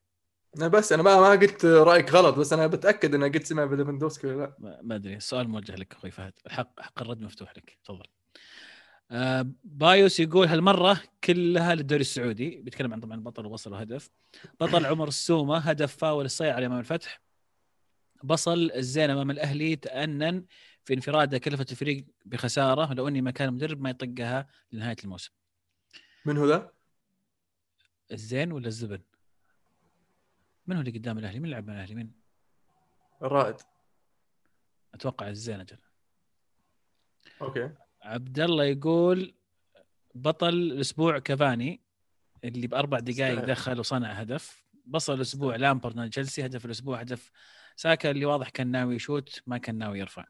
أنا بس أنا ما ما قلت رأيك غلط بس أنا بتأكد انه قد سمع بليفاندوسكي ولا لا.
ما أدري. السؤال موجه لك أخوي فهد. الحق حق الرد مفتوح لك. تفضل. آه بايوس يقول هالمرة كلها للدوري السعودي. بيتكلم عن طبعا بطل وبصل وهدف. بطل عمر السومة هدف فاول الصيعري امام الفتح. بصل الزين أمام الأهلي تأنن. في انفرادة كلفت الفريق بخسارة لو أني مكان مدرب ما يطقها لنهاية الموسم
من هو ذا؟
الزين ولا الزبن؟ من هو اللي قدام الأهلي؟ من لعب مع الأهلي؟ مين؟
الرائد
أتوقع الزين أجل
okay
عبد الله يقول بطل الأسبوع كافاني اللي بأربع دقائق. دخل وصنع هدف بصل الأسبوع لامبرد تشيلسي هدف الأسبوع هدف ساكا اللي واضح كان ناوي يشوت ما كان ناوي يرفع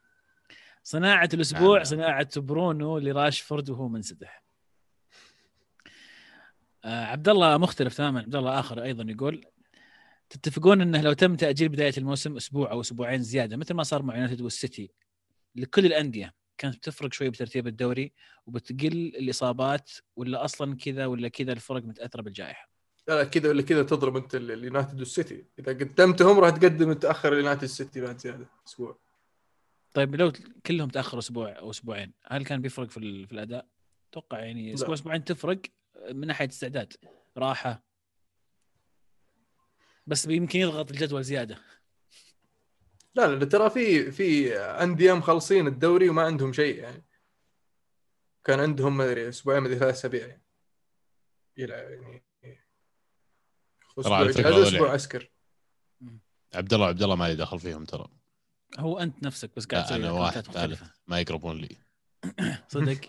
صناعة الأسبوع
آه.
صناعة برونو لراشفورد وهو منسدح. آه عبد الله مختلف تماما عبد الله آخر أيضا يقول تتفقون إنه لو تم تأجيل بداية الموسم أسبوع أو أسبوعين زيادة مثل ما صار مع يونايتد والسيتي لكل الأندية كانت بتفرق شوي بترتيب الدوري وبتقل الإصابات ولا أصلا كذا ولا كذا الفرق متأثرة بالجائحة؟
لا لا كذا ولا كذا تضرب أنت ال- اليونايتد والسيتي. إذا قدمتهم راح تقدم متأخر اليونايتد السيتي بعد زيادة أسبوع.
طيب لو كلهم تأخروا أسبوع أو أسبوعين هل كان بيفرق في, ال- في الأداء؟ أتوقع يعني
أسبوع.
أسبوعين تفرق من ناحية استعداد راحة بس يمكن يضغط الجدول زيادة
لا لا ترى في في أندية مخلصين الدوري وما عندهم شيء يعني كان عندهم ما أدري أسبوعين ما أدري ثلاث أسابيع يعني يلعب يعني أسبوع
أسبوع.
عسكر
عبد الله عبد الله ما لي دخل فيهم ترى
هو أنت نفسك بس قاعد تسوي أنا
واحد ثالث. ما يقربون لي
صدق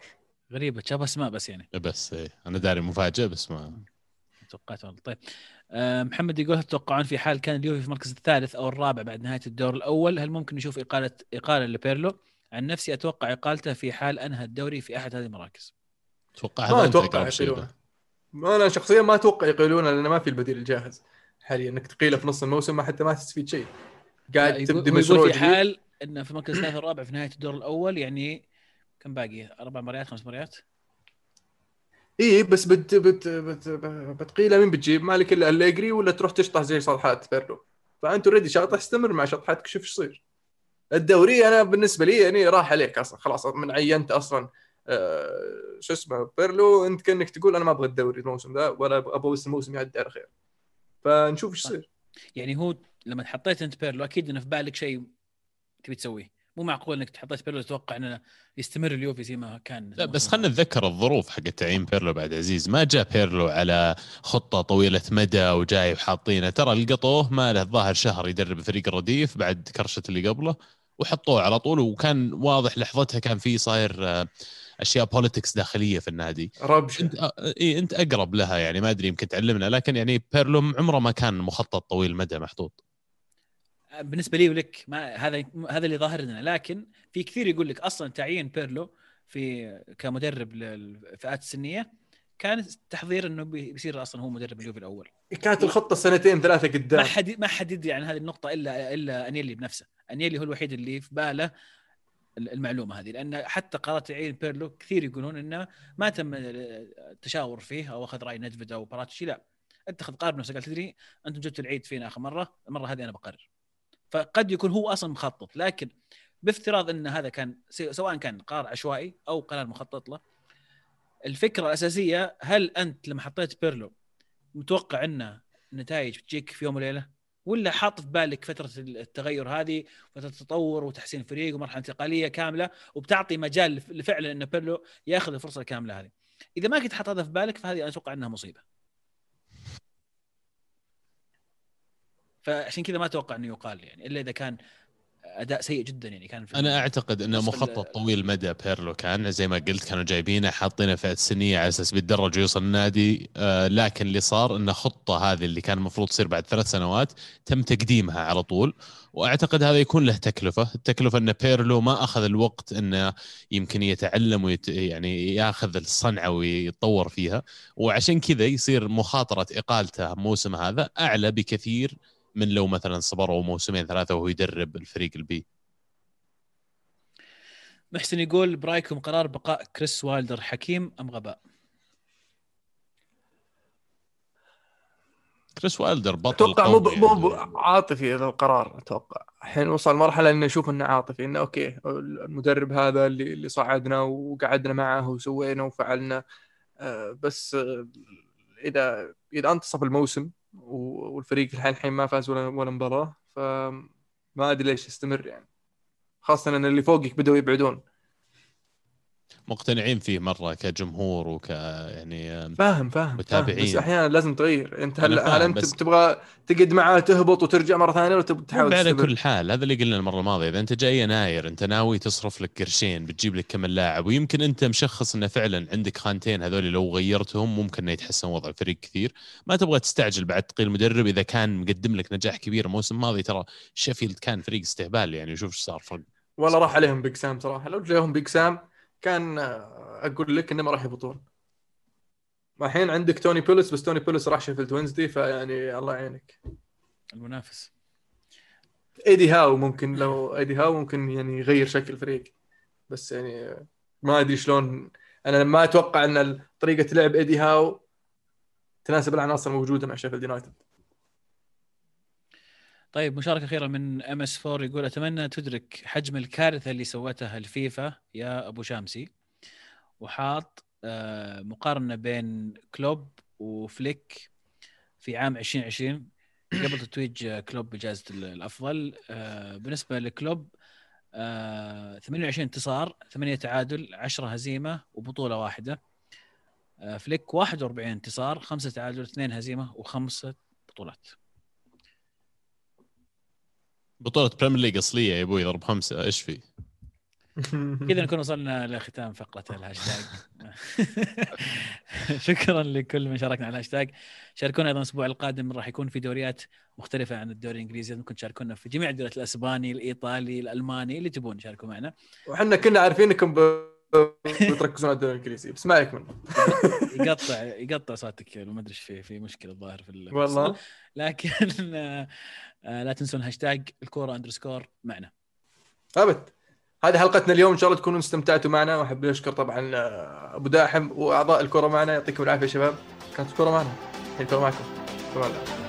غريبة شاب أسماء بس يعني
بس إيه. أنا داري مفاجأة بس ما
توقعت والله طيب آه، محمد يقول هل تتوقعون في حال كان اليوفي في المركز الثالث أو الرابع بعد نهاية الدور الأول هل ممكن نشوف اقاله إقالة لبيرلو؟ عن نفسي أتوقع إقالته في حال أنهى الدوري في أحد هذه المراكز.
أتوقع هذا
ما
أتوقع.
يقيلونه ما أنا شخصيا ما أتوقع يقيلونه لأن ما في البديل الجاهز حاليا إنك تقيله في نص الموسم ما حتى ما تستفيد شيء قاعد تبدي مشروع
في حال انه في المركز الثالث والرابع في نهاية الدور الأول يعني كم باقي؟ أربع مباريات خمس مباريات؟
اي بس بت بت بت بتقيله مين بتجيب؟ مالك إلا أليجري ولا تروح تشطح زي شطحات بيرلو فأنت already شاطح استمر مع شطحاتك شوف إيش يصير الدوري أنا بالنسبة لي يعني راح عليك أصلا خلاص من عينت أصلا آه شو اسمه بيرلو أنت كأنك تقول أنا ما أبغى الدوري الموسم ذا ولا أبغى بس الموسم يعدي على خير فنشوف إيش يصير
يعني هو لما حطيت انت بيرلو أكيد إنه في بالك شيء تبي تسويه. مو معقول إنك حطيت بيرلو تتوقع إنه يستمر اليوفي زي ما كان.
لا بس خلينا نتذكر الظروف حق تعيين بيرلو بعد عزيز. ما جاء بيرلو على خطة طويلة مدى وجاي وحاطينه. ترى لقطوه ما له الظاهر شهر يدرب فريق الرديف بعد كرشة اللي قبله وحطوه على طول. وكان واضح لحظتها كان في صاير آه، أشياء politics داخلية في النادي. ربشة. إنت إي إنت أقرب لها يعني. ما أدري يمكن تعلمنا. لكن يعني بيرلو عمره ما كان مخطط طويل مدى محطوط.
بالنسبة لي ولك ما هذا هذا اللي ظاهر لنا لكن في كثير يقول لك أصلا تعيين بيرلو في كمدرب للفئات السنية كان تحضير إنه بيصير أصلا هو مدرب اليوفي الأول.
كانت الخطة سنتين ثلاثة قدام.
ما حد ما حد يدري عن هذه النقطة إلا إلا أنيلي بنفسه. أنيلي هو الوحيد اللي في باله المعلومة هذه لأن حتى قرارات تعيين بيرلو كثير يقولون إنه ما تم التشاور فيه أو أخذ رأي ندفيد أو باراتيتشي لا. اتخذ قرار بنفسه قال تدري أنتم جبتوا العيد فينا آخر مرة المرة هذه أنا بقرر. فقد يكون هو أصلا مخطط. لكن بافتراض إن هذا كان سواء كان قرار عشوائي أو قرار مخطط له الفكرة الأساسية هل أنت لما حطيت بيرلو متوقع إنه النتائج بتجيك في يوم وليلة؟ ولا حاط في بالك فترة التغير هذه فترة التطور وتحسين الفريق ومرحلة انتقالية كاملة وبتعطي مجال لفعلا إن بيرلو ياخذ الفرصة الكاملة هذه؟ إذا ما كنت حاط هذا في بالك فهذه أنا أتوقع إنها مصيبة. فعشان كذا ما أتوقع إنه يقال يعني إلا إذا كان أداء سيء جدا يعني كان في
أنا أعتقد إنه مخطط طويل مدى بيرلو كان زي ما قلت كانوا جايبينه حاطينه فئه سنيه على أساس بيتدرج ويوصل النادي. آه لكن اللي صار ان خطة هذه اللي كان المفروض تصير بعد ثلاث سنوات تم تقديمها على طول. وأعتقد هذا يكون له تكلفة، التكلفة إن بيرلو ما أخذ الوقت إنه يمكن يتعلم ويت يعني يأخذ الصنعة ويتطور فيها. وعشان كذا يصير مخاطرة إقالته الموسم هذا أعلى بكثير من لو مثلا صبروا موسمين ثلاثة وهو يدرب الفريق ال B؟
محسن يقول برأيكم قرار بقاء كريس وايلدر حكيم أم غباء؟
كريس وايلدر بطل
أتوقع مو مو عاطفي هذا القرار أتوقع. الحين وصل مرحلة إنه أشوف إنه عاطفي إنه okay المدرب هذا اللي اللي صعدنا وقعدنا معه وسوينا وفعلنا. آه، بس آه، اذا إذا أنتصف الموسم والفريق الحين الحين ما فاز ولا ولا مباراة فما أدري ليش يستمر يعني. خاصة إن اللي فوقك بدأوا يبعدون.
مقتنعين فيه مرة كجمهور وك يعني
فاهم فاهم
متابعين.
بس أحيانا لازم تغير. أنت هل, هل أنت. تبغى تقعد معاه تهبط وترجع مرة ثانية ولا تحاول
على كل حال هذا اللي قلنا المرة الماضية. إذا أنت جاي يناير أنت ناوي تصرف لك قرشين بتجيب لك كم لاعب ويمكن أنت مشخص إنه فعلا عندك خانتين هذول لو غيرتهم ممكن إنه يتحسن وضع الفريق كثير. ما تبغى تستعجل بعد تقيل مدرب إذا كان مقدم لك نجاح كبير. الموسم الماضي ترى شيفيلد كان فريق استهبال يعني شوف إيش صار فرق.
والله راح عليهم بيج سام صراحة. لو جاهم بيج سام كان أقول لك إنه ما راح يهبطون الحين عندك توني بوليس بس توني بوليس راح شيفيلد وينزدي فيعني الله يعينك.
المنافس.
ايدي هاو ممكن لو ايدي هاو ممكن يعني يغير شكل الفريق. بس يعني ما أدري شلون. أنا ما أتوقع إن طريقة لعب ايدي هاو تناسب العناصر الموجودة مع شيفيلد يونايتد
طيب مشاركة أخيرة من MS 4 يقول أتمنى تدرك حجم الكارثة اللي سوتها الفيفا يا أبو شامسي. وحاط آه، مقارنة بين كلوب وفليك في عام 2020 قبل تتويج كلوب بجائزة الأفضل آه، بالنسبة لكلوب 28 آه، انتصار 8 تعادل 10 هزيمة وبطولة واحدة. فليك 41 انتصار 5 تعادل 2 هزيمة وخمسة بطولات.
بطولة بريمير ليج أصلية يا أبوي ضرب خمسة إيش في؟
كذا نكون وصلنا لختام فقرة الهاشتاج. شكرا لكل من شاركنا على الهاشتاج. شاركونا أيضا الأسبوع القادم راح يكون في دوريات مختلفة عن الدوري الإنجليزي. ممكن تشاركونا في جميع الدوريات الأسباني الإيطالي الألماني اللي تبون شاركوا معنا.
وحنا كنا عارفين انكم بتركزون على الدوري الانجليزي بس ما يكمل.
يقطع يقطع صوتك ما أدري إيش في في مشكلة الظاهر في
والله.
لكن آه، لا تنسون هاشتاج الكورة underscore معنا.
أبد. هذه حلقتنا اليوم. إن شاء الله تكونوا استمتعتوا معنا. وأحب نشكر طبعا آه، أبو داحم وأعضاء الكره معنا. يعطيكم العافية يا شباب. كانت الكره معنا. الكره معكم.